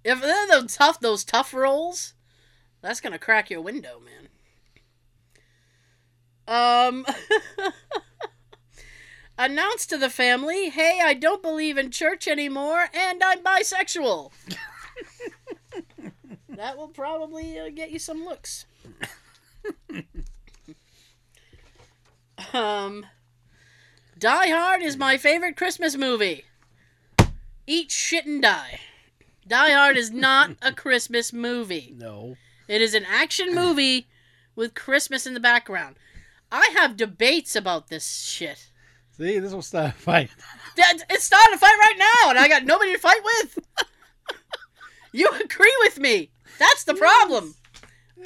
if they're those tough, those tough rolls, that's gonna crack your window, man. Um, announce to the family, "Hey, I don't believe in church anymore, and I'm bisexual." That will probably uh, get you some looks. um, Die Hard is my favorite Christmas movie. Eat shit and die. Die Hard is not a Christmas movie. No. It is an action movie with Christmas in the background. I have debates about this shit. See, this will start a fight. It's starting a fight right now, and I got nobody to fight with. you agree with me. That's the problem.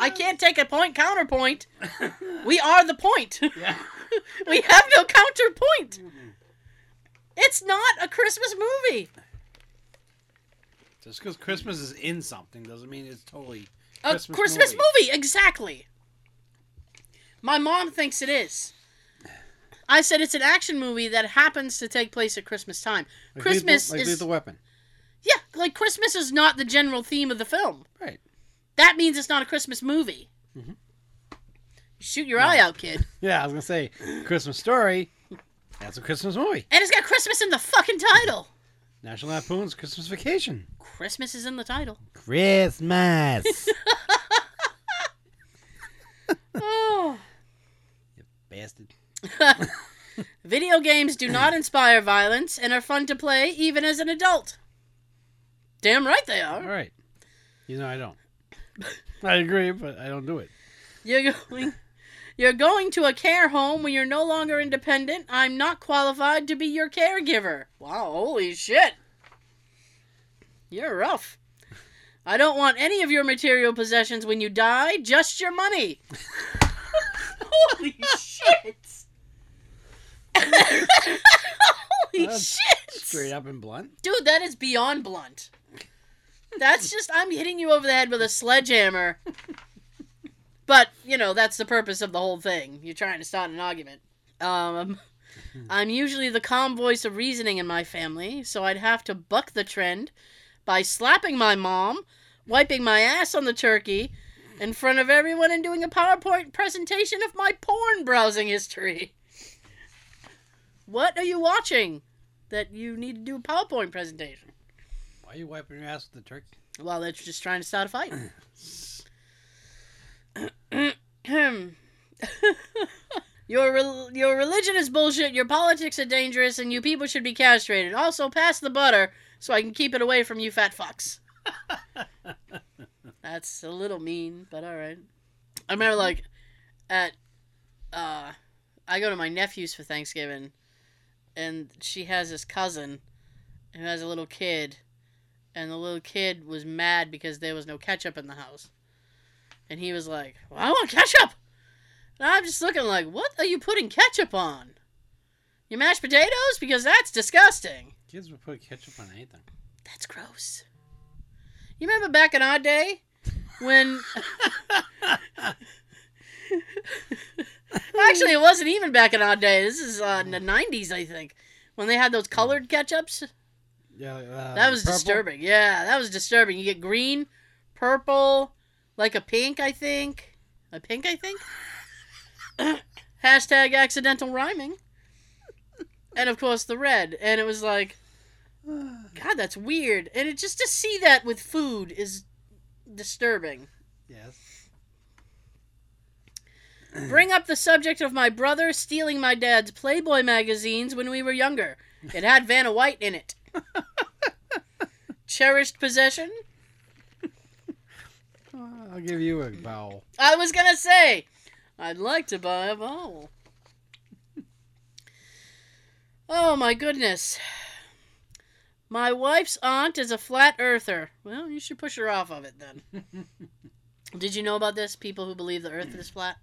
I can't take a point counterpoint. We are the point. Yeah. we have no counterpoint. Mm-hmm. It's not a Christmas movie. Just because Christmas is in something doesn't mean it's totally A Christmas Christmas, movie. movie. exactly. My mom thinks it is. I said it's an action movie that happens to take place at Christmas time. Like Christmas lethal, like is Lethal Weapon. Yeah, like Christmas is not the general theme of the film. Right. That means it's not a Christmas movie. Mhm. Shoot your eye out, kid. Yeah, I was gonna say Christmas Story. That's a Christmas movie. And it's got Christmas in the fucking title. National Lampoon's Christmas Vacation. Christmas is in the title. Christmas. Oh. Bastard. Video games do not inspire violence and are fun to play even as an adult. Damn right they All are. right. You know I don't. I agree, but I don't do it. You're going You're going to a care home when you're no longer independent. I'm not qualified to be your caregiver. Wow, holy shit. You're rough. I don't want any of your material possessions when you die, just your money. holy shit. holy That's shit. Straight up and blunt. Dude, that is beyond blunt. That's just I'm hitting you over the head with a sledgehammer. But, you know, that's the purpose of the whole thing. You're trying to start an argument. Um I'm usually the calm voice of reasoning in my family, so I'd have to buck the trend by slapping my mom, wiping my ass on the turkey in front of everyone and doing a PowerPoint presentation of my porn browsing history. What are you watching that you need to do a PowerPoint presentation? Why are you wiping your ass with the turkey? Well, they're just trying to start a fight. your rel- your religion is bullshit. Your politics are dangerous, and you people should be castrated. Also, pass the butter so I can keep it away from you fat fucks. That's a little mean, but all right. I remember like at uh, I go to my nephew's for Thanksgiving, and she has this cousin who has a little kid and the little kid was mad because there was no ketchup in the house. And he was like, well, I want ketchup! And I'm just looking like, what are you putting ketchup on? Your mashed potatoes? Because that's disgusting. Kids would put ketchup on anything. That's gross. You remember back in our day when. Actually, it wasn't even back in our day. This is uh, in the 90s, I think. When they had those colored ketchups. Yeah, uh, That was purple? disturbing. Yeah, that was disturbing. You get green, purple, like a pink, I think. A pink, I think. Hashtag accidental rhyming. And of course the red. And it was like, God, that's weird. And it just to see that with food is disturbing. Yes. Bring up the subject of my brother stealing my dad's Playboy magazines when we were younger. It had Vanna White in it. Cherished possession? I'll give you a vowel. I was gonna say, I'd like to buy a vowel. oh my goodness. My wife's aunt is a flat earther. Well, you should push her off of it then. Did you know about this? People who believe the earth is flat?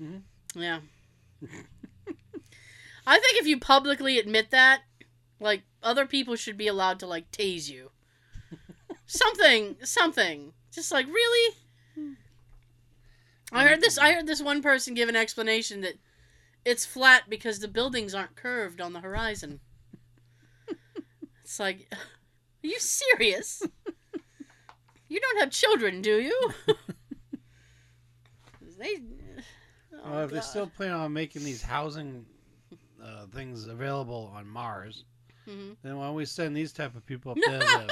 Mhm. Yeah. I think if you publicly admit that, like, other people should be allowed to, like, tase you. something, something. Just like, really? I heard this. I heard this one person give an explanation that it's flat because the buildings aren't curved on the horizon. it's like, are you serious? You don't have children, do you? they. Oh, well, if they're still planning on making these housing uh, things available on Mars, Mhm. then why don't we send these type of people up there?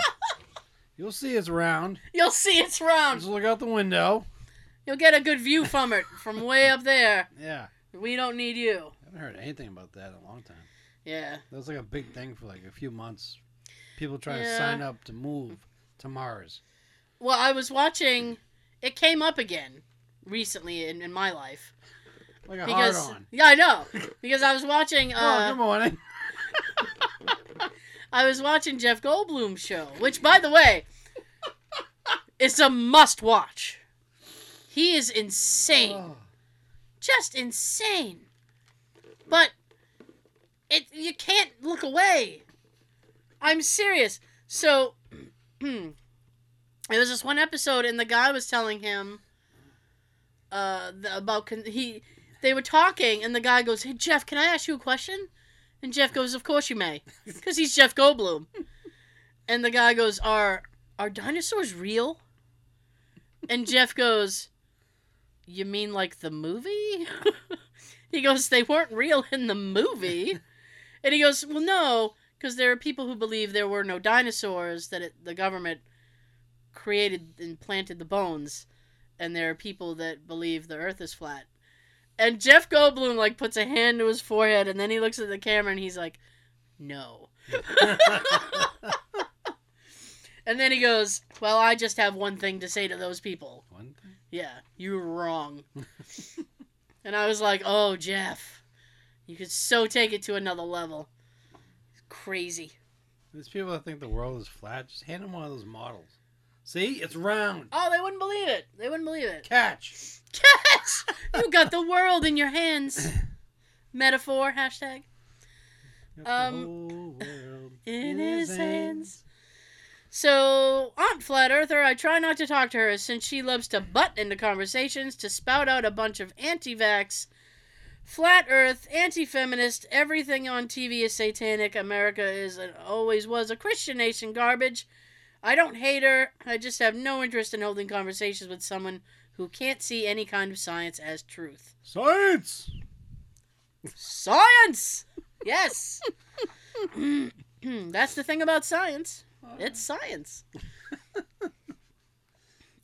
you'll see it's round. You'll see it's round. Just look out the window. You'll get a good view from it from way up there. Yeah. We don't need you. I haven't heard anything about that in a long time. Yeah. That was like a big thing for like a few months. People trying to sign up to move to Mars. Well, I was watching. It came up again recently in, in my life Like a because hard on. yeah, I know because I was watching. oh, Uh, good morning. I was watching Jeff Goldblum's show, which, by the way, is a must watch. He is insane, Oh. just insane. But it you can't look away. I'm serious. So It was this one episode, and the guy was telling him uh, the, about con- he. They were talking, and the guy goes, "Hey Jeff, can I ask you a question?" And Jeff goes, "Of course you may," because he's Jeff Goldblum. and the guy goes, "Are are dinosaurs real?" And Jeff goes, "You mean like the movie?" he goes, "They weren't real in the movie." And he goes, "Well, no, because there are people who believe there were no dinosaurs that it, the government created and planted the bones, and there are people that believe the Earth is flat." And Jeff Goldblum like puts a hand to his forehead, and then he looks at the camera and he's like, "No." and then he goes, "Well, I just have one thing to say to those people. One thing. Yeah, you're wrong." and I was like, "Oh, Jeff, you could so take it to another level." It's Crazy. There's people that think the world is flat. Just hand them one of those models. See, it's round. Oh, they wouldn't believe it. They wouldn't believe it. Catch. Catch! You got the world in your hands. Metaphor hashtag. Um, in his hands. So, Aunt Flat Earther, I try not to talk to her since she loves to butt into conversations to spout out a bunch of anti vax, flat earth, anti feminist, everything on TV is satanic, America is and always was a Christian nation garbage. I don't hate her, I just have no interest in holding conversations with someone who can't see any kind of science as truth. Science. Science! Yes! That's the thing about science. It's science.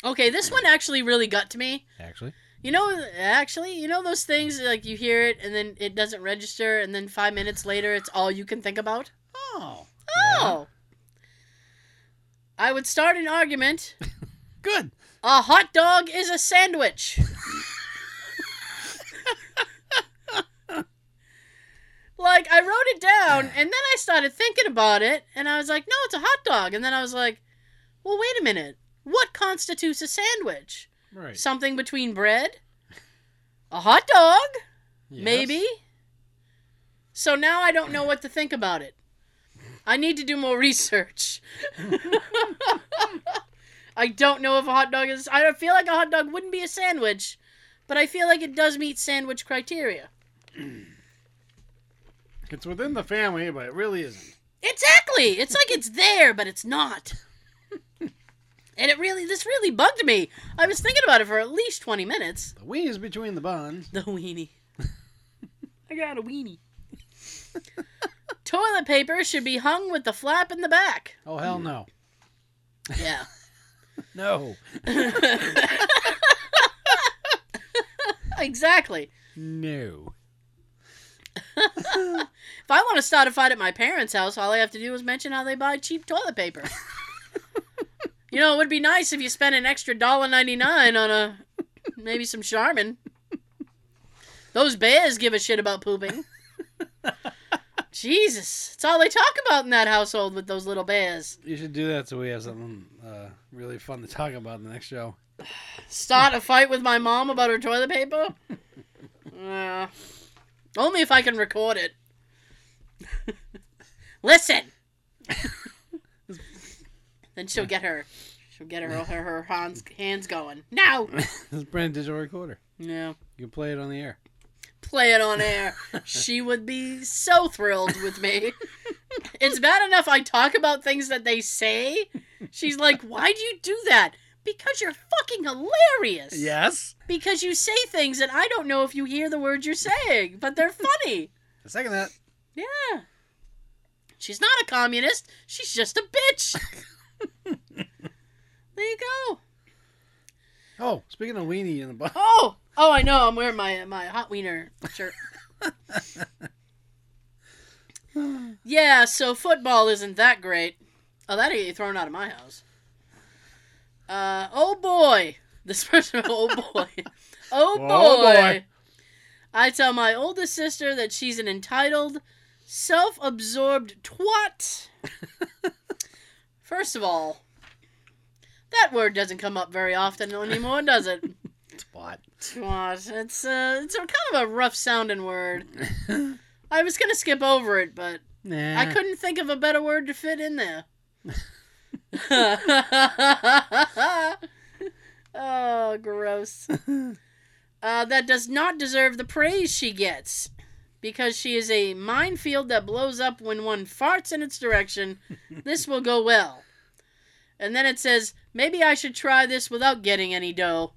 Okay, this one actually really got to me. Actually. You know, actually, you know those things like you hear it and then it doesn't register, and then five minutes later it's all you can think about? Oh. Oh! I would start an argument. Good. A hot dog is a sandwich. like, I wrote it down, and then I started thinking about it, and I was like, no, it's a hot dog. And then I was like, well, wait a minute. What constitutes a sandwich? Right. Something between bread? A hot dog? Yes. Maybe? So now I don't know what to think about it. I need to do more research. I don't know if a hot dog is. I feel like a hot dog wouldn't be a sandwich, but I feel like it does meet sandwich criteria. It's within the family, but it really isn't. Exactly! It's like it's there, but it's not. And it really, this really bugged me. I was thinking about it for at least 20 minutes. The is between the buns. The weenie. I got a weenie. Toilet paper should be hung with the flap in the back. Oh hell no. Yeah. No. exactly. No. If I want to start a fight at my parents' house, all I have to do is mention how they buy cheap toilet paper. you know, it would be nice if you spent an extra dollar ninety nine on a maybe some Charmin. Those bears give a shit about pooping. Jesus, it's all they talk about in that household with those little bears. You should do that so we have something uh, really fun to talk about in the next show. Start a fight with my mom about her toilet paper? Uh, only if I can record it. Listen. then she'll get her, she'll get her her, her hands hands going. No. this is brand digital recorder. No. You can play it on the air. Play it on air. she would be so thrilled with me. It's bad enough I talk about things that they say. She's like, why do you do that?" Because you're fucking hilarious. Yes. Because you say things and I don't know if you hear the words you're saying, but they're funny. A second that. Yeah. She's not a communist. She's just a bitch. there you go. Oh, speaking of weenie in the bun. Oh, oh, I know. I'm wearing my my hot wiener shirt. yeah. So football isn't that great. Oh, that'd get you thrown out of my house. Uh, oh boy. This person, oh boy. Oh boy. Oh, boy. I tell my oldest sister that she's an entitled, self absorbed twat. First of all, that word doesn't come up very often anymore, does it? Twat. Twat. It's, uh, it's a kind of a rough sounding word. I was going to skip over it, but Nah. I couldn't think of a better word to fit in there. oh, gross. Uh, that does not deserve the praise she gets. Because she is a minefield that blows up when one farts in its direction. This will go well. And then it says, maybe I should try this without getting any dough.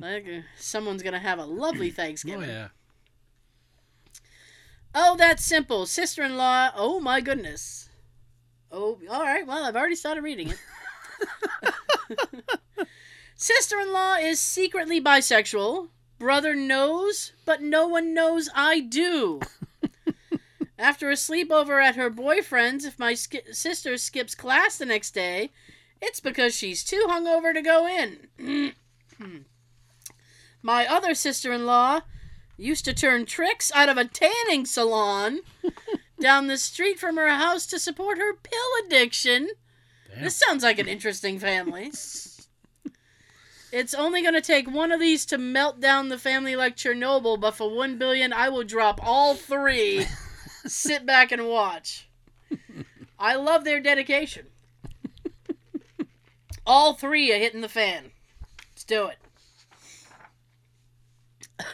Like, uh, someone's going to have a lovely Thanksgiving. Oh Thanksgiving. yeah. Oh, that's simple. Sister in law. Oh, my goodness. Oh, all right. Well, I've already started reading it. Sister in law is secretly bisexual. Brother knows, but no one knows I do. After a sleepover at her boyfriend's, if my sk- sister skips class the next day, it's because she's too hungover to go in. my other sister in law used to turn tricks out of a tanning salon down the street from her house to support her pill addiction. Damn. This sounds like an interesting family. It's only going to take one of these to melt down the family like Chernobyl, but for one billion, I will drop all three. Sit back and watch. I love their dedication. All three are hitting the fan. Let's do it.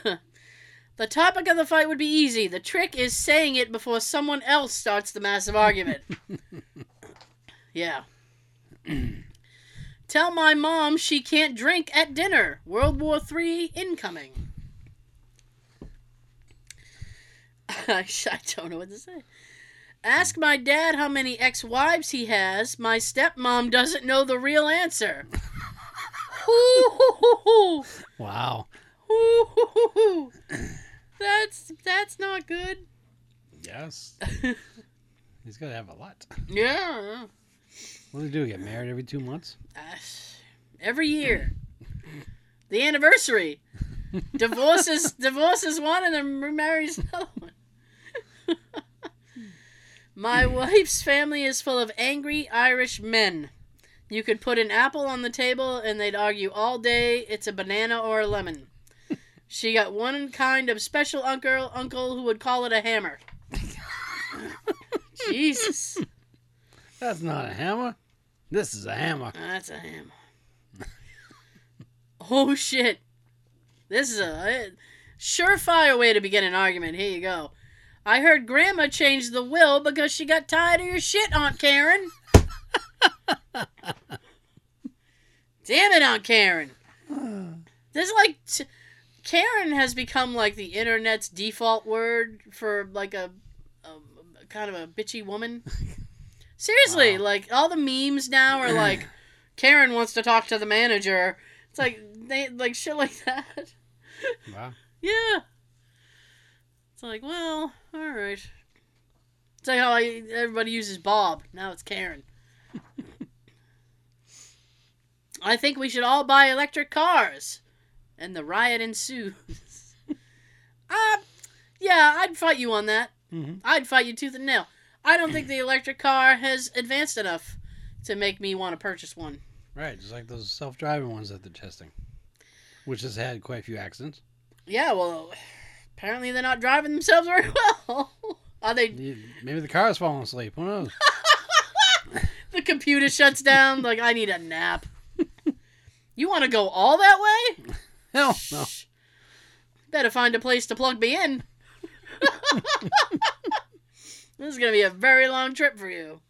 the topic of the fight would be easy. The trick is saying it before someone else starts the massive argument. yeah. Tell my mom she can't drink at dinner. World War III incoming. I I don't know what to say. Ask my dad how many ex wives he has. My stepmom doesn't know the real answer. Wow. That's that's not good. Yes. He's got to have a lot. Yeah. What do they do? Get married every two months? Uh, every year. The anniversary. Divorces divorces one and then remarries another one. My wife's family is full of angry Irish men. You could put an apple on the table and they'd argue all day it's a banana or a lemon. She got one kind of special uncle uncle who would call it a hammer. Jesus. That's not a hammer. This is a hammer. Ah, that's a hammer. oh shit! This is a uh, surefire way to begin an argument. Here you go. I heard Grandma changed the will because she got tired of your shit, Aunt Karen. Damn it, Aunt Karen. This is like t- Karen has become like the internet's default word for like a, a, a kind of a bitchy woman. Seriously, Wow. like all the memes now are like Karen wants to talk to the manager. It's like they like shit like that. Wow. Yeah. It's like, well, all right. It's like how I, everybody uses Bob. Now it's Karen. I think we should all buy electric cars. And the riot ensues. uh, yeah, I'd fight you on that. Mhm. I'd fight you tooth and nail. I don't think the electric car has advanced enough to make me want to purchase one. Right, just like those self-driving ones that they're testing, which has had quite a few accidents. Yeah, well, apparently they're not driving themselves very well. Are they? Maybe the car car's falling asleep. Who knows? The computer shuts down. Like I need a nap. You want to go all that way? No. Shh. Better find a place to plug me in. this is gonna be a very long trip for you.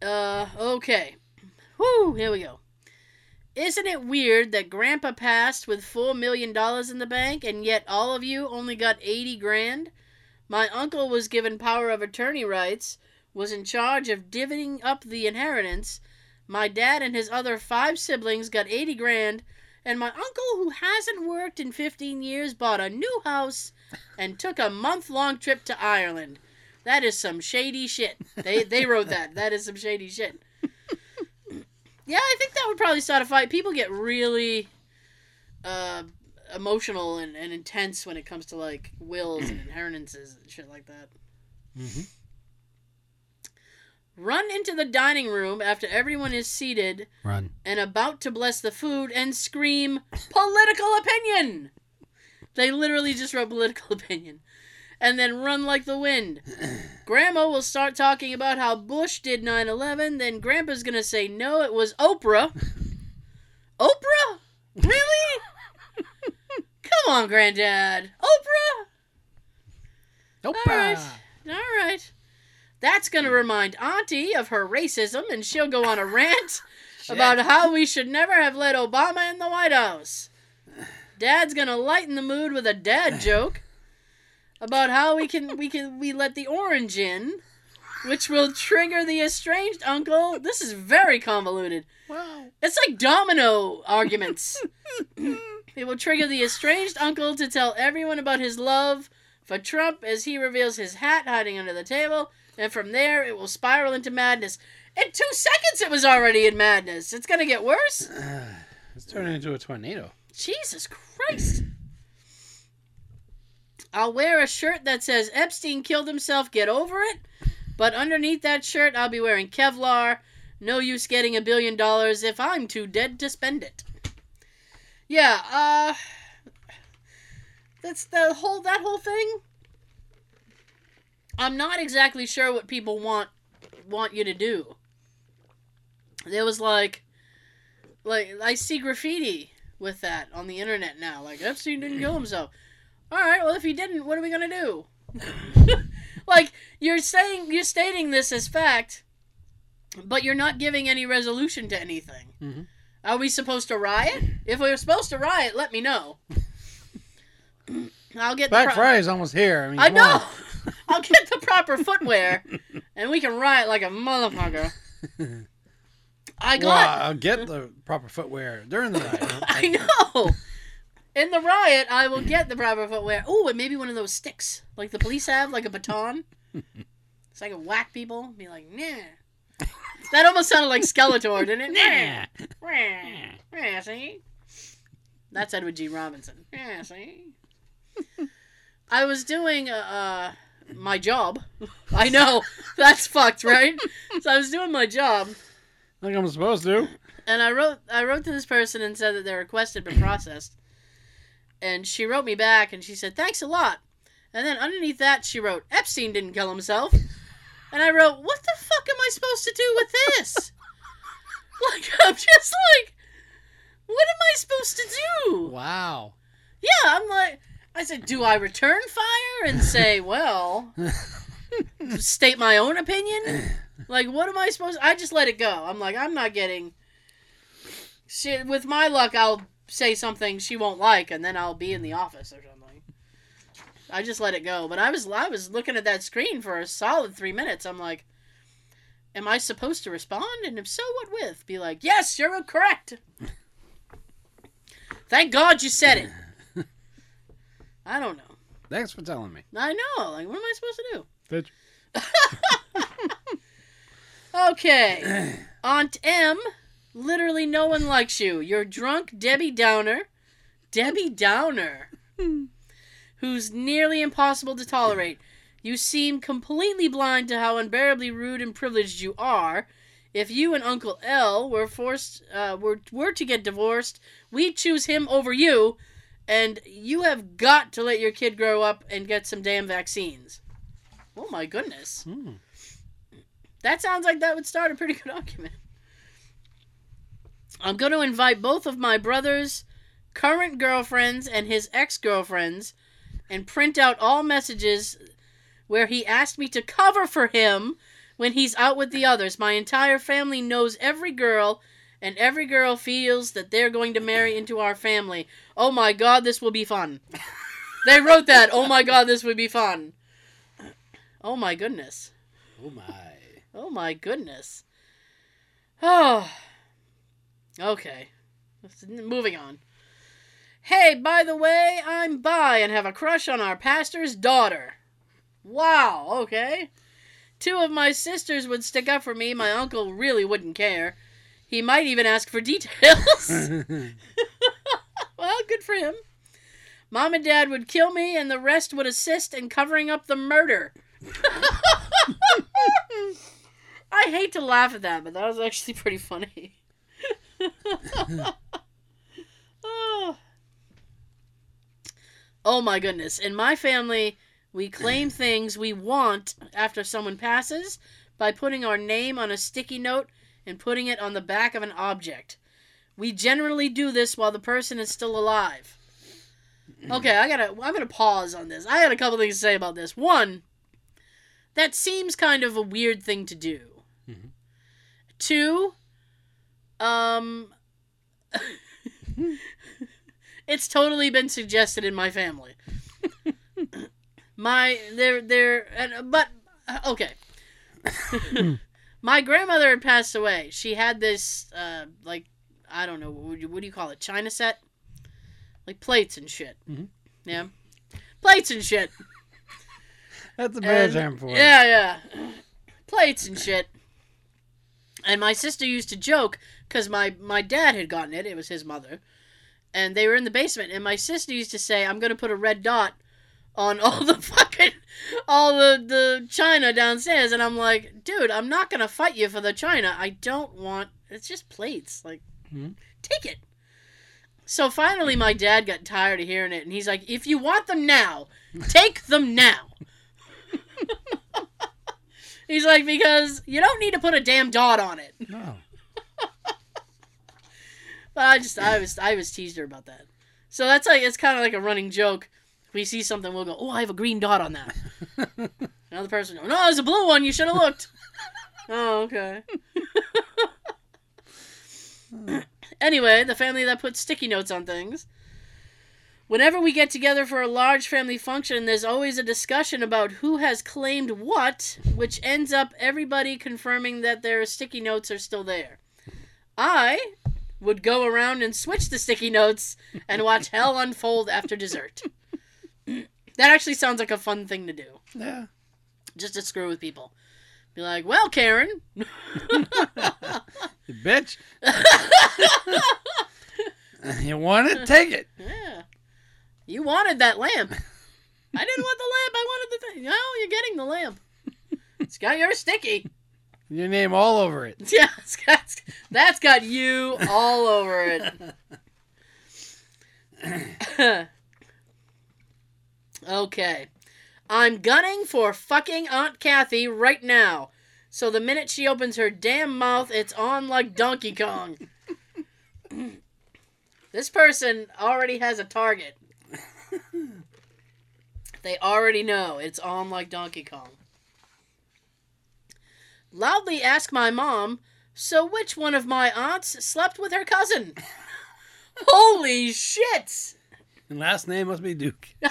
Uh, okay. Whoo, here we go. Isn't it weird that Grandpa passed with four million dollars in the bank, and yet all of you only got eighty grand? My uncle was given power of attorney rights, was in charge of divvying up the inheritance. My dad and his other five siblings got eighty grand, and my uncle, who hasn't worked in 15 years, bought a new house and took a month long trip to Ireland. That is some shady shit. They, they wrote that. That is some shady shit. Yeah, I think that would probably start a fight. People get really uh, emotional and, and intense when it comes to like wills and inheritances and shit like that. hmm Run into the dining room after everyone is seated Run. and about to bless the food and scream political opinion. They literally just wrote political opinion. and then run like the wind. Grandma will start talking about how Bush did 9 11, then Grandpa's gonna say, no, it was Oprah. Oprah? Really? Come on, Granddad. Oprah? Nope. All right. All right. That's going to hmm. remind Auntie of her racism, and she'll go on a rant about how we should never have let Obama in the White House. Dad's going to lighten the mood with a dad joke about how we can we can we let the orange in, which will trigger the estranged uncle. This is very convoluted. Wow. It's like domino arguments. it will trigger the estranged uncle to tell everyone about his love for Trump as he reveals his hat hiding under the table, and from there it will spiral into madness. In two seconds, it was already in madness. It's gonna get worse. It's turning into a tornado. Jesus Christ. I'll wear a shirt that says Epstein killed himself, get over it. But underneath that shirt, I'll be wearing Kevlar. No use getting a billion dollars if I'm too dead to spend it. Yeah, uh. That's the whole, that whole thing. I'm not exactly sure what people want want you to do. There was like like I see graffiti with that on the internet now. Like Epstein didn't kill himself. All right, well if he didn't, what are we gonna do? like you're saying, you're stating this as fact, but you're not giving any resolution to anything. Mhm. Are we supposed to riot? If we were supposed to riot, let me know. I'll get the Black pro- Friday's almost here. I mean, I know. I'll get the proper footwear, and we can riot like a motherfucker. I got. Well, I'll get the proper footwear during the night. I know. In the riot, I will get the proper footwear. Oh, and maybe one of those sticks, like the police have, like a baton. So I can whack people. Be like, nah. That almost sounded like Skeletor, didn't it? Nah. Nah. Yeah, see? That's Edward G. Robinson. Yeah, see? I was doing a, uh, my job. I know. That's fucked, right? So I was doing my job. like I'm supposed to. And I wrote I wrote to this person and said that their request had been processed. And she wrote me back and she said, Thanks a lot. And then underneath that she wrote, Epstein didn't kill himself. And I wrote, What the fuck am I supposed to do with this? like I'm just like what am I supposed to do? Wow. Yeah, I'm like I said, Do I return fire and say, well state my own opinion? Like, what am I supposed? I just let it go. I'm like, I'm not getting. She, with my luck, I'll say something she won't like, and then I'll be in the office or something. I just let it go. But I was I was looking at that screen for a solid three minutes. I'm like, am I supposed to respond? And if so, what with? Be like, yes, you're correct. Thank God you said it. I don't know. Thanks for telling me. I know. Like, what am I supposed to do? Bitch. Okay. Aunt M, literally no one likes you. You're drunk Debbie Downer. Debbie Downer. who's nearly impossible to tolerate. You seem completely blind to how unbearably rude and privileged you are. If you and Uncle L were forced uh, were were to get divorced, we'd choose him over you, and you have got to let your kid grow up and get some damn vaccines. Oh my goodness. Hmm. That sounds like that would start a pretty good argument. I'm going to invite both of my brother's current girlfriends and his ex girlfriends and print out all messages where he asked me to cover for him when he's out with the others. My entire family knows every girl, and every girl feels that they're going to marry into our family. Oh my god, this will be fun. they wrote that. Oh my god, this would be fun. Oh my goodness. Oh my. Oh my goodness. Oh. Okay. Moving on. Hey, by the way, I'm bi and have a crush on our pastor's daughter. Wow, okay. Two of my sisters would stick up for me. My uncle really wouldn't care. He might even ask for details. well, good for him. Mom and dad would kill me, and the rest would assist in covering up the murder. I hate to laugh at that, but that was actually pretty funny. oh. oh my goodness. In my family, We claim things we want after someone passes by putting our name on a sticky note and putting it on the back of an object. We generally do this while the person is still alive. Okay, I gotta. I'm gonna pause on this. I had a couple things to say about this. One, that seems kind of a weird thing to do. Mhm. Two, um, it's totally been suggested in my family. my they're they're and but uh, okay. my grandmother had passed away. She had this uh like I don't know what, would you, what do you call it china set, like plates and shit. Mhm. Yeah, plates and shit. That's a bad And- term for it. Yeah, yeah. Plates and shit. And my sister used to joke because my my dad had gotten it. It was his mother, and they were in the basement. And my sister used to say, "I'm gonna put a red dot on all the fucking all the the china downstairs." And I'm like, "Dude, I'm not gonna fight you for the china. I don't want. It's just plates. Like, Mhm. take it." So finally, my dad got tired of hearing it, and he's like, "If you want them now, take them now." He's like, because you don't need to put a damn dot on it. No. But I just, I was, I was teased her about that. So that's like, it's kind of like a running joke. We see something, we'll go, oh, I have a green dot on that. Another person, no, there's a blue one. You should have looked. oh, okay. anyway, the family that puts sticky notes on things. Whenever we get together for a large family function, there's always a discussion about who has claimed what, which ends up everybody confirming that their sticky notes are still there. I would go around and switch the sticky notes and watch hell unfold after dessert. That actually sounds like a fun thing to do, Yeah. just to screw with people. Be like, well, Karen, You bitch. you want it? Take it. Yeah. You wanted that lamp. I didn't want the lamp. I wanted the thing. No, you're getting the lamp. It's got your sticky. Your name all over it. Yeah, it's got, that's got you all over it. Okay. I'm gunning for fucking Aunt Kathy right now. So the minute she opens her damn mouth, it's on like Donkey Kong. this person already has a target. They already know it's on like Donkey Kong. Loudly ask my mom, so which one of my aunts slept with her cousin? Holy shit! And last name must be Duke.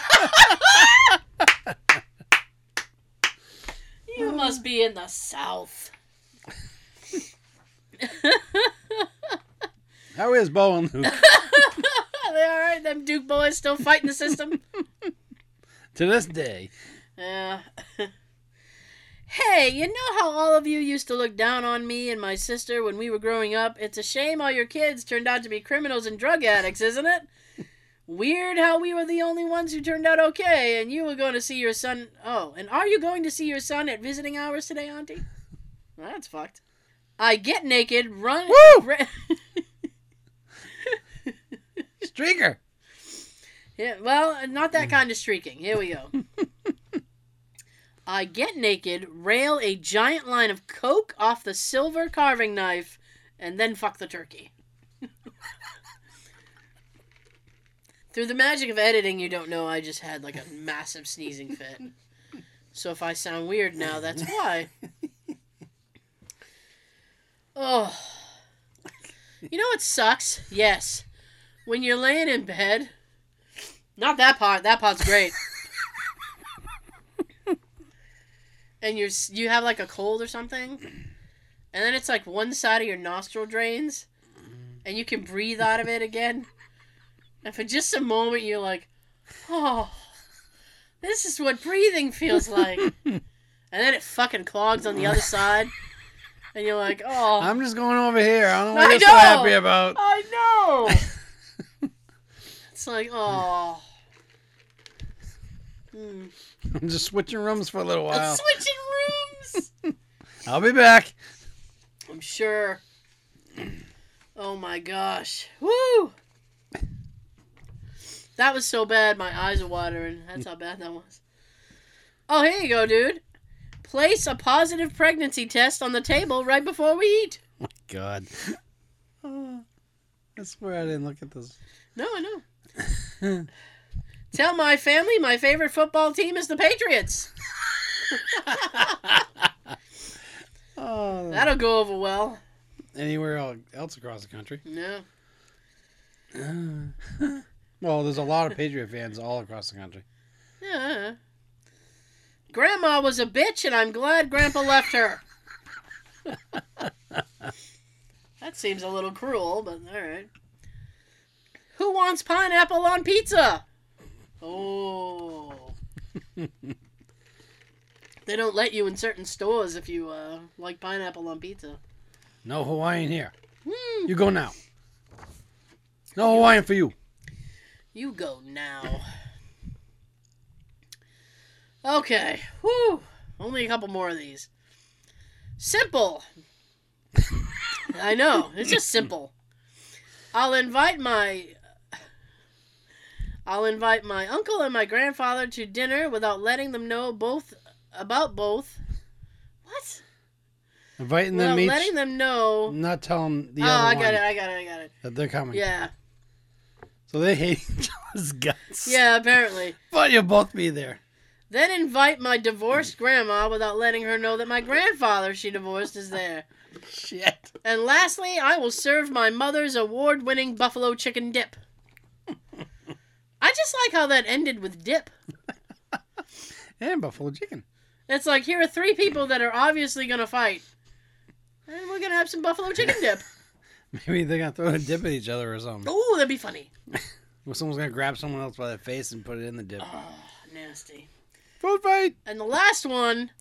You must be in the South. How is Bo and Luke? they alright, them Duke boys still fighting the system? to this day. Yeah. hey, you know how all of you used to look down on me and my sister when we were growing up? It's a shame all your kids turned out to be criminals and drug addicts, isn't it? Weird how we were the only ones who turned out okay, and you were going to see your son. Oh, and are you going to see your son at visiting hours today, Auntie? Well, that's fucked. I get naked, run. Woo! ra- Streaker. Yeah, well, not that mm. kind of streaking. Here we go. I get naked, rail a giant line of coke off the silver carving knife, and then fuck the turkey. Through the magic of editing, you don't know I just had like a massive sneezing fit. So if I sound weird now, that's why. Oh. You know what sucks? Yes. When you're laying in bed, not that part. That part's great. and you're you have like a cold or something, and then it's like one side of your nostril drains, and you can breathe out of it again. And for just a moment, you're like, "Oh, this is what breathing feels like." and then it fucking clogs on the other side, and you're like, "Oh, I'm just going over here. I don't know what you're so happy about. I know." it's like, "Oh." Hmm. I'm just switching rooms for a little while. Switching rooms. I'll be back. I'm sure. Oh my gosh. Woo! That was so bad, my eyes are watering. That's how bad that was. Oh, here you go, dude. Place a positive pregnancy test on the table right before we eat. My god. Oh, I swear I didn't look at this. No, I know. Tell my family my favorite football team is the Patriots. Oh, That'll go over well. anywhere else across the country. No. well, there's a lot of Patriot fans all across the country. Yeah. Grandma was a bitch, and I'm glad Grandpa left her. that seems a little cruel, but all right. Who wants pineapple on pizza? Oh. they don't let you in certain stores if you uh, like pineapple on pizza. No Hawaiian here. Hmm. You go now. No Hawaiian for you. You go now. Okay. Whew. Only a couple more of these. Simple. I know. It's just simple. I'll invite my I'll invite my uncle and my grandfather to dinner without letting them know both about both. What? Inviting Without them each. letting them know. Not telling the oh, other I one got it. I got it. I got it. that they're coming. Yeah. So they hate each other's guts. Yeah, apparently. But you'll both be there. Then invite my divorced grandma without letting her know that my grandfather she divorced is there. Shit. And lastly, I will serve my mother's award winning buffalo chicken dip. I just like how that ended with dip. And buffalo chicken. It's like, here are three people that are obviously going to fight. And we're going to have some buffalo chicken dip. Maybe they're gonna throw a dip at each other or something. Oh, that'd be funny. Well, someone's gonna grab someone else by the face and put it in the dip. Oh, nasty. Food fight. And the last one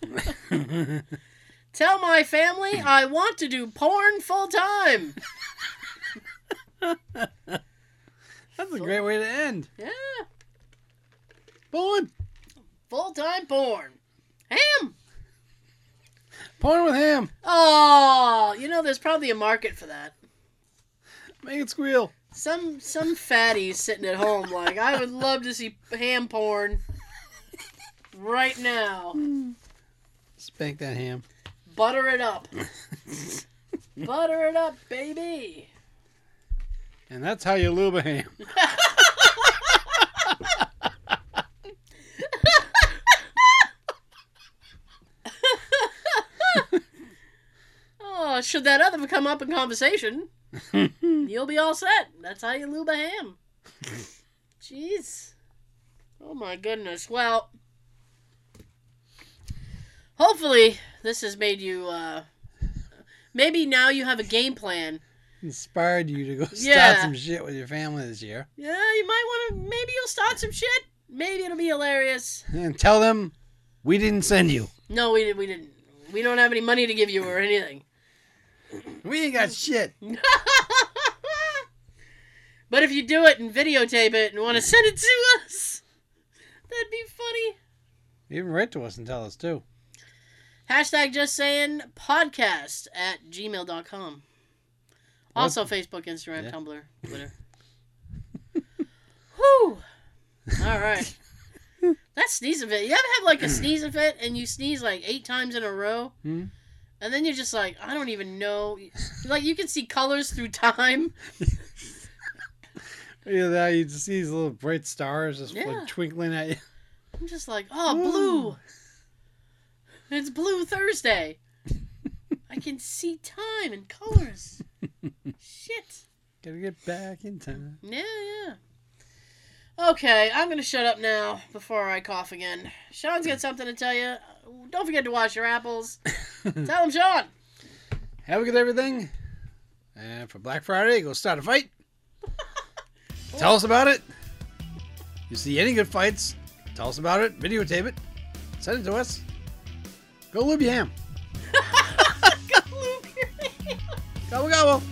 tell my family I want to do porn full time. That's a great way to end. Yeah, Porn. full time porn. Ham! Porn with ham. Oh, you know, there's probably a market for that. Make it squeal. Some some fatty sitting at home like I would love to see ham porn right now. Spank that ham. Butter it up. Butter it up, baby. And that's how you lube a ham. should that other come up in conversation, you'll be all set. That's how you lube a ham. Jeez. Oh my goodness. Well, hopefully this has made you. uh Maybe now you have a game plan. Inspired you to go start Yeah. some shit with your family this year. Yeah, you might want to. Maybe you'll start some shit. Maybe it'll be hilarious. And tell them we didn't send you. No, we did. We didn't. We don't have any money to give you or anything. We ain't got shit. but if you do it and videotape it and want to send it to us, that'd be funny. Even write to us and tell us too. Hashtag just saying podcast at gmail.com. Also Facebook, Instagram, Yeah. Tumblr, Twitter. Whew. All right. That sneezing fit. You ever have like a sneezing fit and you sneeze like eight times in a row? Hmm. And then you're just like, I don't even know. Like you can see colors through time. Yeah, that you just see these little bright stars just Yeah. like twinkling at you. I'm just like, oh, blue. It's Blue Thursday. I can see time and colors. Shit. Gotta get back in time. Yeah, yeah. Okay, I'm gonna shut up now before I cough again. Sean's got something to tell you. Don't forget to wash your apples. tell him, Sean. Have a good everything. And for Black Friday, go start a fight. Tell us about it. You see any good fights? Tell us about it. Videotape it. Send it to us. Go lube your ham. Go, Luke. Gobble gobble.